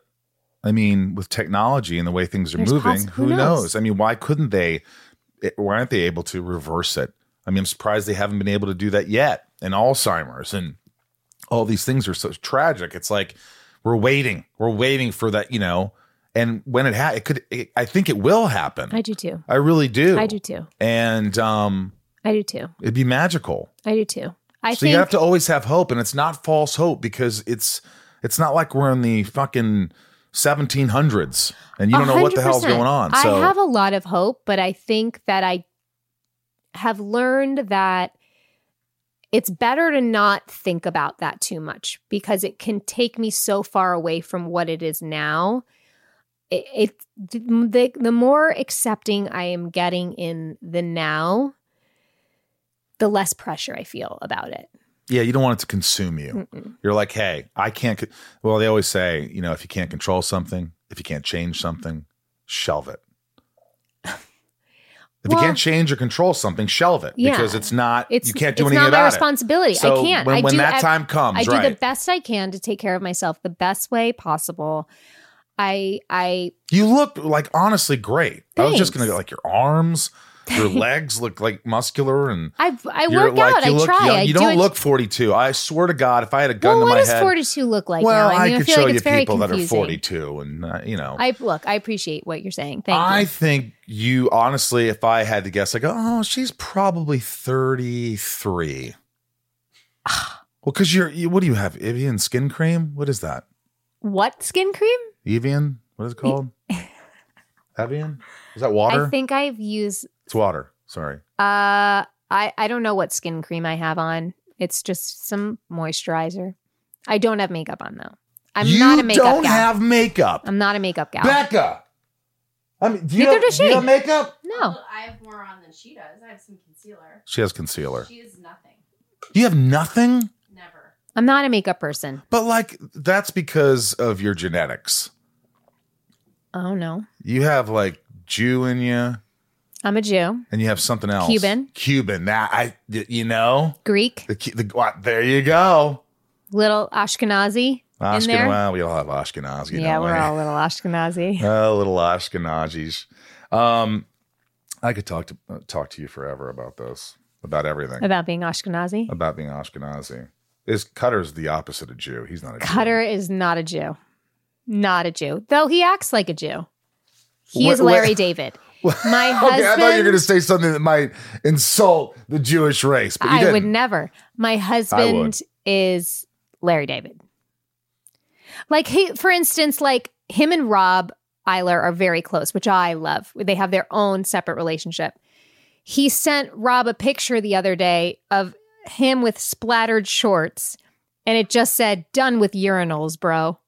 I mean, with technology and the way things are There's moving, who who knows? knows? I mean, why couldn't they? Why aren't they able to reverse it? I mean, I'm surprised they haven't been able to do that yet. And Alzheimer's and all these things are so tragic. It's like we're waiting, we're waiting for that, you know. And when it ha- it could, it, I think it will happen. I do too. I really do. I do too. And um, I do too. it'd be magical. I do too. I so think you have to always have hope, and it's not false hope because it's it's not like we're in the fucking 1700s and you don't know what the hell's 100%. going on. So I have a lot of hope, but I think that I have learned that it's better to not think about that too much because it can take me so far away from what it is now. It, it the, the more accepting I am getting in the now, the less pressure I feel about it. yeah, you don't want it to consume you. Mm-mm. You're like, hey, I can't. co- Well, they always say, you know, if you can't control something, if you can't change something, shelve it. If Well- you can't change or control something, shelve it Yeah. because it's not. It's you can't do it's anything not my responsibility. it. So I can't. When, I when do that ev- time comes, I do right? the best I can to take care of myself the best way possible. I I You look like honestly great. I was just gonna go like your arms, your legs look like muscular and I I work like out. you I look try. young. You do don't it- look 42. I swear to God, if I had a gun Well, to what does 42 look like well, now? I, mean, I I could feel show like you people that are 42, and uh, you know. I look. I appreciate what you're saying. Thank I you. think you honestly, if I had to guess, I go, oh, she's probably 33. well, because you're, you, what do you have? Evian skin cream? What is that? What skin cream? Evian? What is it called? Evian? Is that water? I think I've used. It's water. Sorry. Uh, I I don't know what skin cream I have on. It's just some moisturizer. I don't have makeup on though. I'm you not a makeup guy. You don't gal. have makeup. I'm not a makeup gal. Becca. I mean, do you, Neither have, does do you have makeup? no. I have more on than she does. I have some concealer. She has concealer. She is nothing. You have nothing? Never. I'm not a makeup person. But like, that's because of your genetics. Oh no. You have like Jew in you. I'm a Jew. and you have something else. Cuban. Cuban. That I, you know, Greek. the, the what, there you go. Little Ashkenazi in Ashken, there. well, we all have Ashkenazi. yeah, we're we? all little Ashkenazi. Oh, little Ashkenazis. Um, I could talk to uh, talk to you forever about this, about everything, About being Ashkenazi. about being Ashkenazi. Is Cutter's the opposite of Jew? He's not a Jew. Cutter is not a Jew. Not a Jew. Though he acts like a Jew. He Wait, is Larry wait. David. My husband. okay. I thought you were going to say something that might insult the Jewish race, but you I didn't. would never. My husband is Larry David. Like he, for instance, like him and Rob Iler are very close, which I love. They have their own separate relationship. He sent Rob a picture the other day of him with splattered shorts, and it just said "Done with urinals, bro."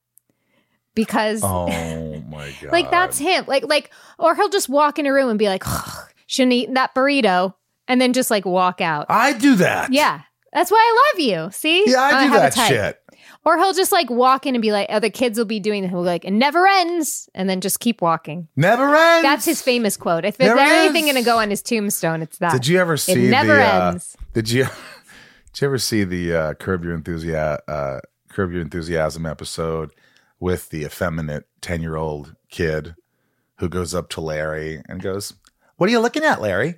Because Oh my god! like that's him. Like like or he'll just walk in a room and be like, "Shouldn't eat that burrito," and then just like walk out. I do that. Yeah. That's why I love you. See? Yeah, I do have that shit. Or he'll just like walk in and be like, oh, the kids will be doing that. He'll be like, it never ends. And then just keep walking. Never ends. That's his famous quote. If there's anything ends. going to go on his tombstone, it's that. Did you ever see It never the? uh, did you? Did you ever see the uh, Curb Your Enthusiasm uh, Curb Your Enthusiasm episode with the effeminate ten year old kid who goes up to Larry and goes, "What are you looking at, Larry?"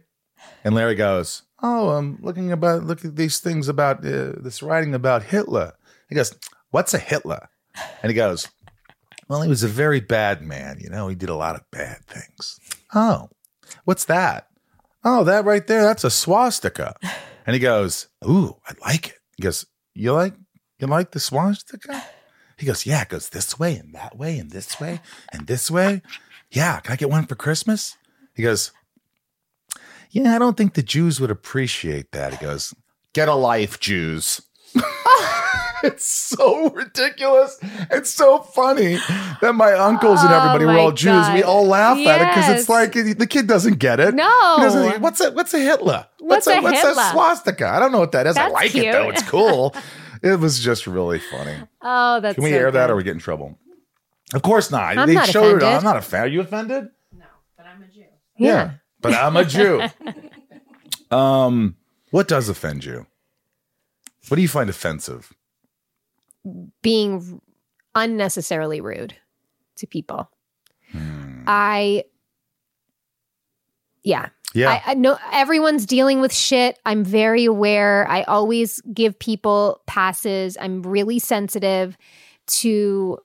And Larry goes, "Oh, I'm looking about look at these things about uh, this writing about Hitler." He goes, "What's a Hitler?" And he goes, "Well, he was a very bad man. You know, he did a lot of bad things." Oh, what's that? Oh, that right there, that's a swastika. And he goes, Ooh, I like it. He goes, You like you like the swastika? He goes, Yeah, it goes this way and that way and this way and this way. Yeah, can I get one for Christmas? He goes, Yeah, I don't think the Jews would appreciate that. He goes, Get a life, Jews. it's so ridiculous. It's so funny that my uncles and Oh everybody were my all Jews. We all laugh at it because it's like the kid doesn't get it. No. Doesn't- what's a what's a Hitler? What's a what's Hitler? a swastika? I don't know what that is. I That's like it though. It's cool. it was just really funny. Oh, that's Can we so air that good. or we get in trouble? Of course not. I'm they not showed it. I'm not a fan. Are you offended? No, but I'm a Jew. Yeah. But I'm a Jew. um, what does offend you? What do you find offensive? being unnecessarily rude to people. Hmm. I, yeah. Yeah. I, I know everyone's dealing with shit. I'm very aware. I always give people passes. I'm really sensitive to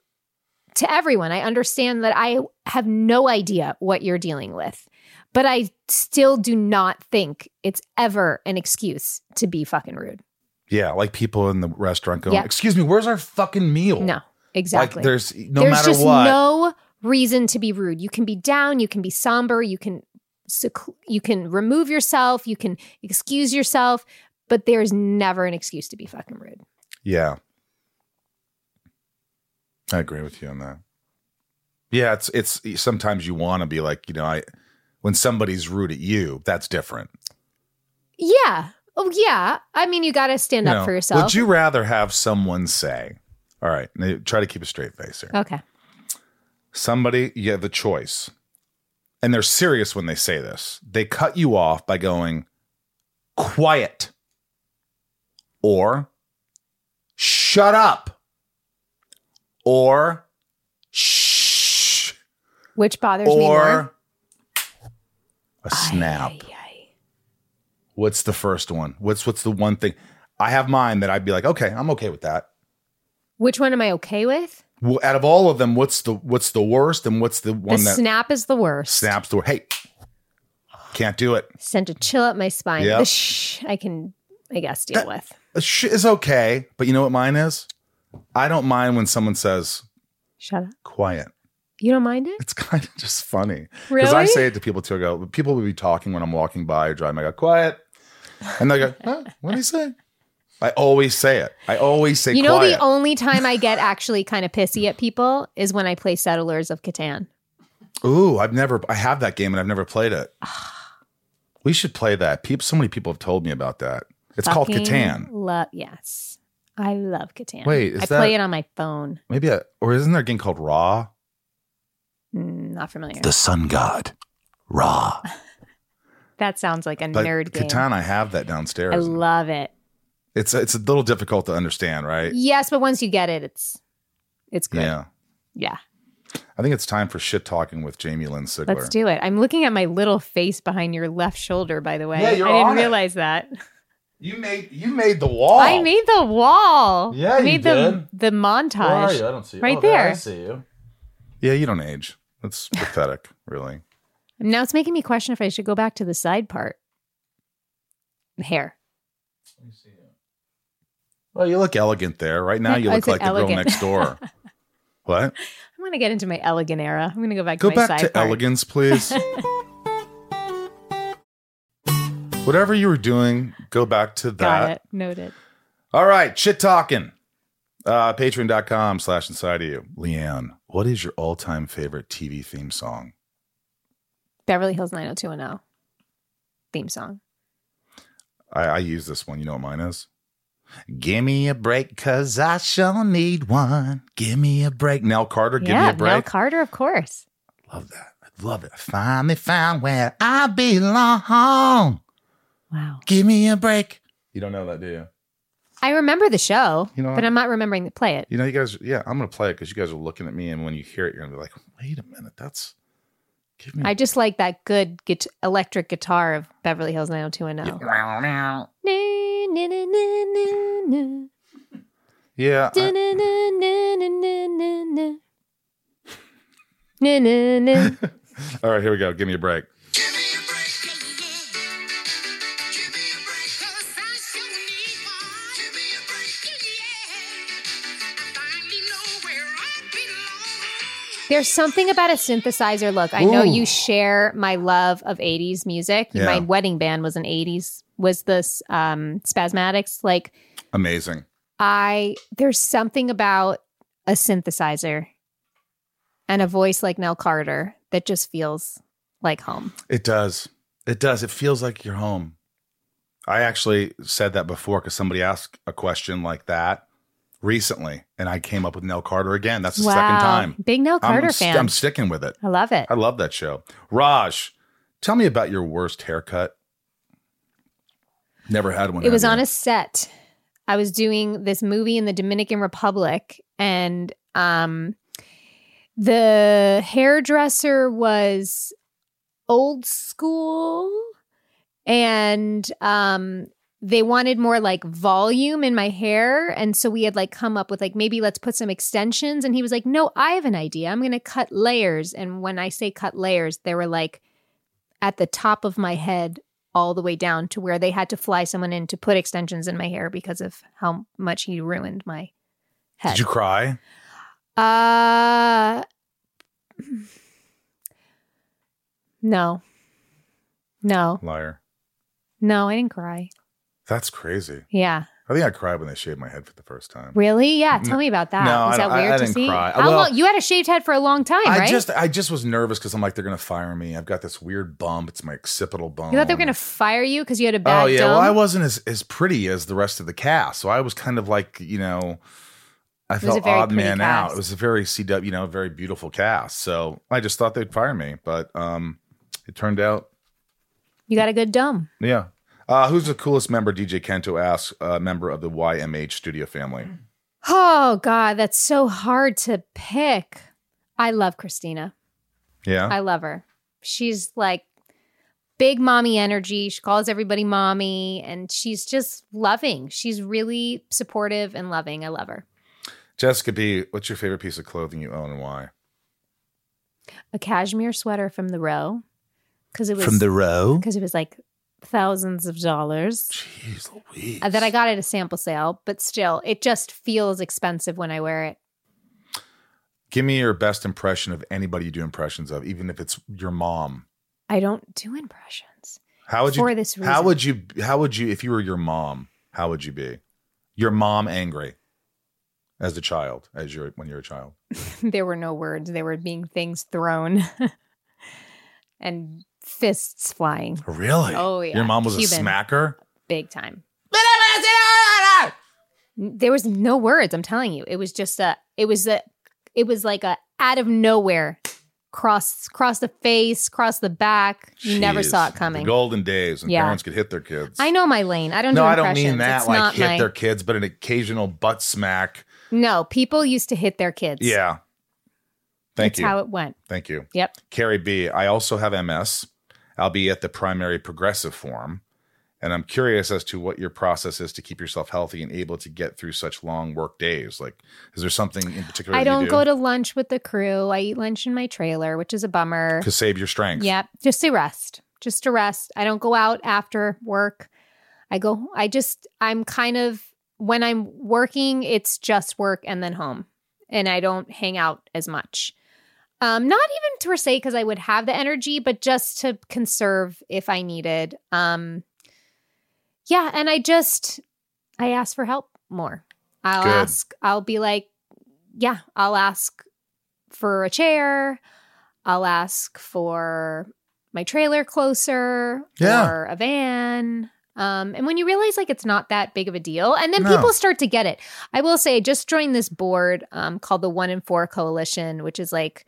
to everyone. I understand that I have no idea what you're dealing with. But I still do not think it's ever an excuse to be fucking rude. Yeah, like people in the restaurant going, Yeah. "Excuse me, where's our fucking meal?" No, exactly. Like there's no There's matter just what. no reason to be rude. You can be down, you can be somber, you can sec- you can remove yourself, you can excuse yourself, but there's never an excuse to be fucking rude. Yeah. I agree with you on that. Yeah, it's it's sometimes you want to be like, you know, I when somebody's rude at you, that's different. Yeah. Oh yeah. I mean, you got to stand You up know, for yourself. Would you rather have someone say, "All right, try to keep a straight face here." Okay. Somebody, you have the choice, and they're serious when they say this. They cut you off by going, "Quiet," or "Shut up," or "Shh," Which bothers me more? a snap. What's the first one? What's what's the one thing? I have mine that I'd be like, okay, I'm okay with that. Which one am I okay with? Well, out of all of them, what's the what's the worst, and what's the one The that snap is the worst. snaps the worst. hey, can't do it. Sent a chill up my spine. Yep. The shh I can I guess deal with. A sh is okay, but you know what mine is? I don't mind when someone says Shut up. quiet. You don't mind it? It's kind of just funny because I say it to people too. I go, people will be talking when I'm walking by or driving. I go, quiet, and they go, huh? what do you say? I always say it. I always say you know quiet. the only time I get actually kind of pissy at people is when I play Settlers of Catan. Ooh, I've never. I have that game and I've never played it. we should play that. People, so many people have told me about that. It's called Catan. Lo- yes. I love Catan. Wait, is I that- play it on my phone. Maybe, a, or isn't there a game called Ra? Mm, not familiar. The Sun God, Ra. that sounds like a But nerd game. Catan, I have that downstairs. I love it. It's it's a little difficult to understand, right? Yes, but once you get it, it's it's good. Yeah. Yeah. I think it's time for shit talking with Jamie Lynn Sigler. Let's do it. I'm looking at my little face behind your left shoulder, by the way. Yeah, you're I didn't on it. realize that. You made you made the wall. I made the wall. Yeah, I you made the the montage. Where are you? I don't see you. Right Oh, there. I see you. Yeah, you don't age. That's pathetic, really. Now it's making me question if I should go back to the side part. The hair. Well, you look elegant there. Right now, you look like the girl next door. what? I'm going to get into my elegant era. I'm going to go back Go to my back side to part. elegance, please. Whatever you were doing, go back to that. Got it. Noted. All right, shit talking. Uh, Patreon.com slash inside of you. Leanne, what is your all time favorite TV theme song? Beverly Hills 90210 theme song. I, I use this one. You know what mine is? Give me a break, cause I shall need one. Give me a break. Nell Carter, give yeah, me a break. Nell Carter, of course. Love that. Love it. Finally found where I belong. Wow. Give me a break. You don't know that, do you? I remember the show, You know but? I'm not remembering to play it. You know, you guys, yeah, I'm going to play it because you guys are looking at me. And when you hear it, you're going to be like, wait a minute, that's, give me I just like that good gui- electric guitar of Beverly Hills 90210. Na, Yeah. All right, here we go. Give me a break. There's something about a synthesizer look. I know Ooh. you share my love of 80s music. Yeah. My wedding band was an 80s was this um Spazmatics like Amazing. I there's something about a synthesizer and a voice like Nell Carter that just feels like home. It does. It does. It feels like you're home. I actually said that before because somebody asked a question like that recently, and I came up with Nell Carter again. That's the second time. Big Nell Carter I'm, fan. I'm sticking with it. I love it. I love that show. Raj, tell me about your worst haircut. Never had one. It was on a set. I was doing this movie in the Dominican Republic, and um, the hairdresser was old school, and um, they wanted more like volume in my hair, and so we had like come up with like maybe let's put some extensions, and he was like, "No, I have an idea. I'm going to cut layers." And when I say cut layers, they were like at the top of my head all the way down to where they had to fly someone in to put extensions in my hair because of how much he ruined my head. Did you cry? Uh No. No. Liar. No, I didn't cry. That's crazy. Yeah. I think I cried when they shaved my head for the first time. Really? Yeah. Tell me about that. No, Was that don't- I- weird I to didn't see? cry. How Well- long? You had a shaved head for a long time, I right? just I just was nervous because I'm like they're gonna fire me. I've got this weird bump. It's my occipital bone. you thought they were going to fire you because you had a bad Oh yeah, well I wasn't as as pretty as the rest of the cast, so I was kind of like you know, I felt odd man out. It was a very CW, you know, very beautiful cast. So I just thought they'd fire me, but um, it turned out you got a good dumb. yeah. Uh, who's the coolest member? DJ Kento asks, uh, member of the YMH studio family. Oh, God. That's so hard to pick. I love Christina. Yeah, I love her. She's like big mommy energy. She calls everybody mommy and she's just loving. She's really supportive and loving. I love her. Jessica B. What's your favorite piece of clothing you own and why? A cashmere sweater from the row because it was From the row. because it was like thousands of dollars. Jeez Louise. Uh, That I got at a sample sale, but still, it just feels expensive when I wear it. Give me your best impression of anybody you do impressions of, even if it's your mom. I don't do impressions. How would you? For this How would you? How would you? If you were your mom, how would you be? Your mom angry as a child, as you're when you're a child. there were no words. There were being things thrown and fists flying. Oh, really? Oh, yeah. Your mom was Cuban. a smacker. big time. There was no words. I'm telling you, it was just a. It was a. It was like a out of nowhere, cross cross the face, cross the back. You never saw it coming. The golden days when Yeah. parents could hit their kids. I know my lane. I don't no, do I don't mean that It's like hit my, their kids, but an occasional butt smack. No, people used to hit their kids. Yeah. Thank That's you. how it went. Thank you. Yep. Carrie B. I also have MS, albeit the primary progressive form. And I'm curious as to what your process is to keep yourself healthy and able to get through such long work days. Like, is there something in particular I don't do go to lunch with the crew. I eat lunch in my trailer, which is a bummer. to save your strength? Yep. Just to rest. Just to rest. I don't go out after work. I go, I just, I'm kind of, when I'm working, it's just work and then home. And I don't hang out as much. Um, not even per se because I would have the energy, but just to conserve if I needed. Um, yeah, and I just I ask for help more. I'll Good. ask. I'll be like, yeah, I'll ask for a chair. I'll ask for my trailer closer Yeah. or a van. Um, and when you realize like it's not that big of a deal, and then No. people start to get it. I will say, I just joined this board um, called the One in Four Coalition, which is like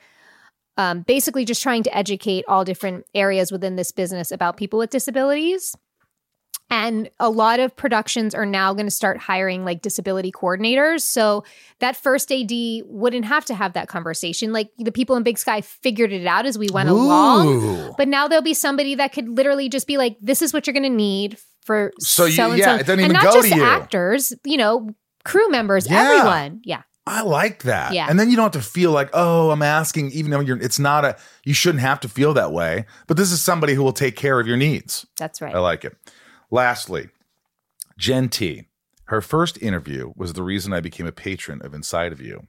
um, basically just trying to educate all different areas within this business about people with disabilities. And a lot of productions are now going to start hiring like disability coordinators. So that first AD wouldn't have to have that conversation. Like the people in Big Sky figured it out as we went along. But now there'll be somebody that could literally just be like, this is what you're going to need for So you- and yeah, so. it doesn't and even not go just to you. actors, you know, crew members, Yeah. everyone. Yeah. I like that. Yeah. And then you don't have to feel like, oh, I'm asking, even though you're, it's not a, you shouldn't have to feel that way. But this is somebody who will take care of your needs. That's right. I like it. Lastly, Jen T. Her first interview was the reason I became a patron of Inside of You.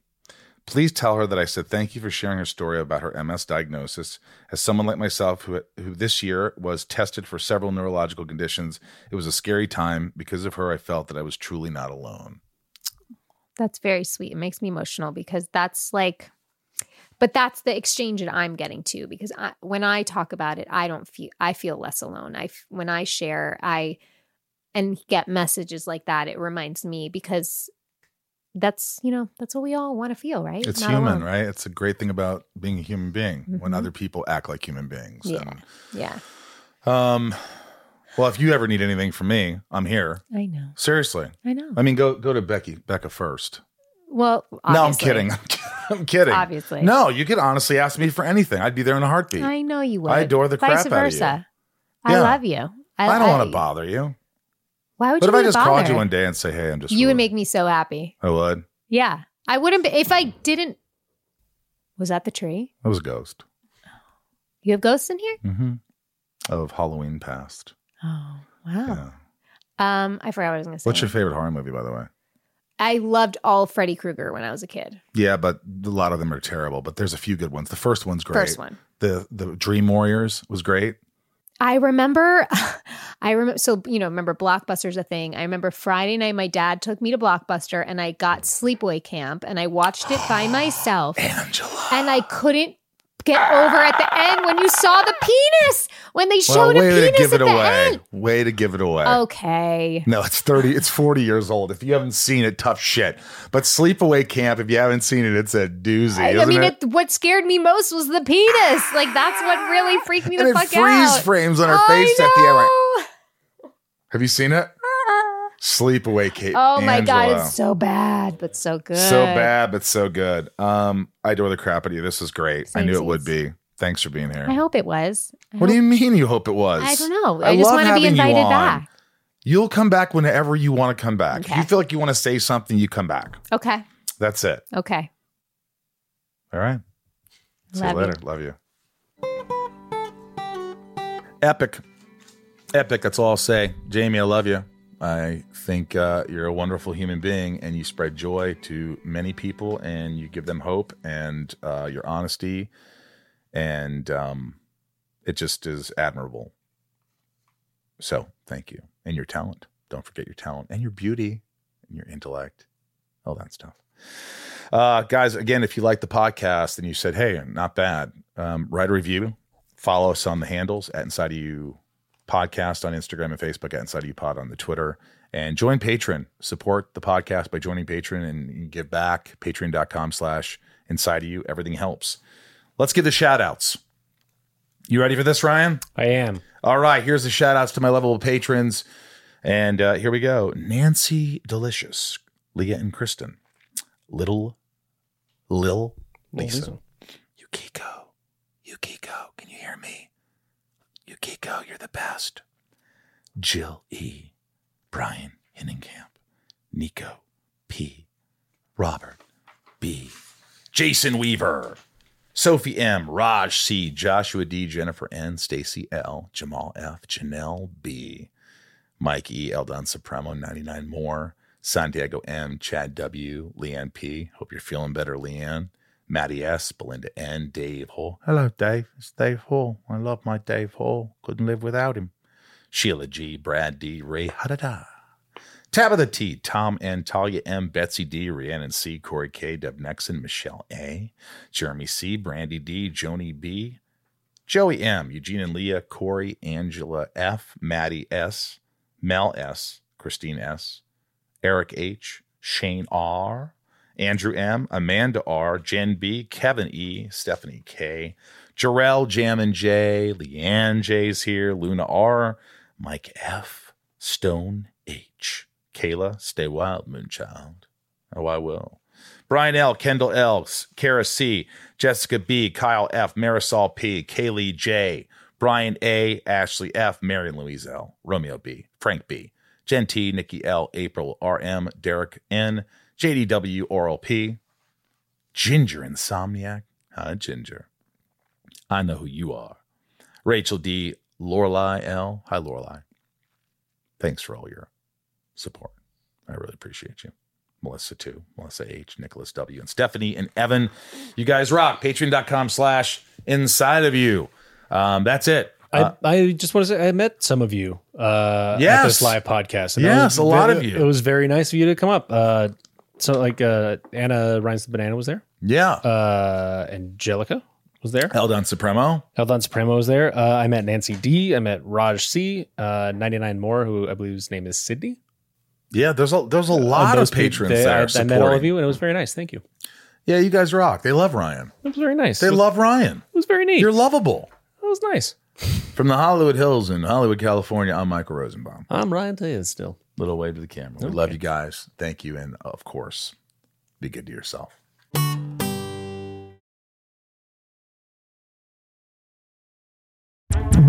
Please tell her that I said thank you for sharing her story about her MS diagnosis. As someone like myself who, who this year was tested for several neurological conditions, it was a scary time. Because of her, I felt that I was truly not alone. That's very sweet. It makes me emotional because that's like, but that's the exchange that I'm getting to because I, when I talk about it, I don't feel, I feel less alone. I when I share, I, and get messages like that, it reminds me because that's, you know, that's what we all want to feel, right? It's Not human, alone. right? It's a great thing about being a human being when Mhm. other people act like human beings. Yeah. And, Yeah. um, well, if you ever need anything from me, I'm here. I know. Seriously. I know. I mean, go go to Becky, Becca first. Well, No, I'm obviously. kidding. I'm kidding. Obviously. No, you could honestly ask me for anything. I'd be there in a heartbeat. I know you would. I adore the Vice crap out of you. versa. I Yeah. love you. I, don't want to bother you. Why would But you if I just called bother? you one day and say, "Hey, I'm just," You would make me so happy. I would. Yeah. I wouldn't be if I didn't. Was that the tree? That was a ghost You have ghosts in here? hmm of Halloween past. Oh, wow. Yeah. Um, I forgot what I was going to say. What's your favorite horror movie, by the way? I loved all Freddy Krueger when I was a kid. Yeah, but a lot of them are terrible. But there's a few good ones. The first one's great. First one. The the Dream Warriors was great. I remember, I remember, so, you know, remember Blockbuster's a thing. I remember Friday night, my dad took me to Blockbuster and I got Sleepaway Camp and I watched it by myself. Angela. And I couldn't get over at the end when you saw the penis, when they showed Well, way a penis to give at it the away. end. Way to give it away. Okay. No, it's 30, it's 40 years old. If you haven't seen it, tough shit. But Sleepaway Camp, if you haven't seen it, it's a doozy. I, I mean, it? it, what scared me most was the penis. Like, that's what really freaked me the and it fuck freeze out. frames on her I face at the end. Like. Have you seen it? Sleepaway Kate. Oh my god, it's so bad, but so good. So bad, but so good. Um, I adore the crap out of you. This is great. I knew it would be. Thanks for being here. I hope it was. I what do you mean you hope it was? I don't know. I I, just want to be you invited on. back. You'll come back whenever you want to come back. If you feel like you want to say something, you come back. Okay. That's it. Okay. All right. See Love you you. later. Love you. Epic. Epic. That's all I'll say. Jamie, I love you. I think uh, you're a wonderful human being and you spread joy to many people and you give them hope and uh, your honesty. And um, it just is admirable. So thank you. And your talent. Don't forget your talent and your beauty and your intellect, all that stuff. Uh, guys, again, if you like the podcast and you said, hey, not bad, um, write a review. Follow us on the handles at Inside of You Podcast on Instagram and Facebook, at Inside of You Pod on the Twitter. And join Patreon. Support the podcast by joining Patreon and give back. Patreon.com slash Inside of You. Everything helps. Let's give the shout outs. You ready for this, Ryan? I am. All right, here's the shout outs to my level of patrons. And uh, here we go Nancy Delicious, Leah and Kristen, Little, Lil, Lisa, Yukiko, Yukiko, can you hear me? Yukiko, you're the best. Jill E, Brian Hinnenkamp, Nico P, Robert B, Jason Weaver, Sophie M, Raj C, Joshua D, Jennifer N, Stacy L, Jamal F, Janelle B, Mike E, Eldon Supremo, 99 more, Santiago M, Chad W, Leanne P. Hope you're feeling better, Leanne. Maddie S, Belinda N, Dave Hall. Hello, Dave. It's Dave Hall. I love my Dave Hall. Couldn't live without him. Sheila G, Brad D, Ray Hadada. Tabitha T, Tom N, Talia M, Betsy D, Rhiannon C, Corey K, Deb Nexon, Michelle A, Jeremy C, Brandy D, Joni B, Joey M, Eugene and Leah, Corey, Angela F, Maddie S, Mel S, Christine S, Eric H, Shane R, Andrew M, Amanda R, Jen B, Kevin E, Stephanie K, Jarrell Jammin J, Leanne J's here, Luna R, Mike F, Stone H, Kayla, stay wild, Moonchild. Oh, I will. Brian L, Kendall L, Kara C, Jessica B, Kyle F, Marisol P, Kaylee J, Brian A, Ashley F, Marion Louise L, Romeo B, Frank B, Jen T, Nikki L, April RM, Derek N, JDW Oral P, Ginger Insomniac. Hi, Ginger. I know who you are. Rachel D, Lorelai L. Hi, Lorelai. Thanks for all your support. I really appreciate you. Melissa too, Melissa H, Nicholas W, and Stephanie and Evan. You guys rock. Patreon.com slash inside of you. Um, that's it. Uh, I, I just want to say I met some of you uh, at this live podcast. that Yes, was a lot ve- of you. It was very nice of you to come up. Uh, so like uh, Anna Rhines the Banana was there. yeah. Uh, Angelica was there. Eldon Supremo. Eldon Supremo was there. Uh, I met Nancy D. I met Raj C. Uh, 99 more, who I believe his name is Sydney. Yeah, there's a there's a lot those of patrons that I, I met all of you, and it was very nice. Thank you. Yeah, you guys rock. They love Ryan. It was very nice. They was, love Ryan. It was very neat. You're lovable. It was nice. From the Hollywood Hills in Hollywood, California, I'm Michael Rosenbaum. I'm Ryan Diaz still. Little wave to the camera. We love you guys. Thank you. And of course, be good to yourself.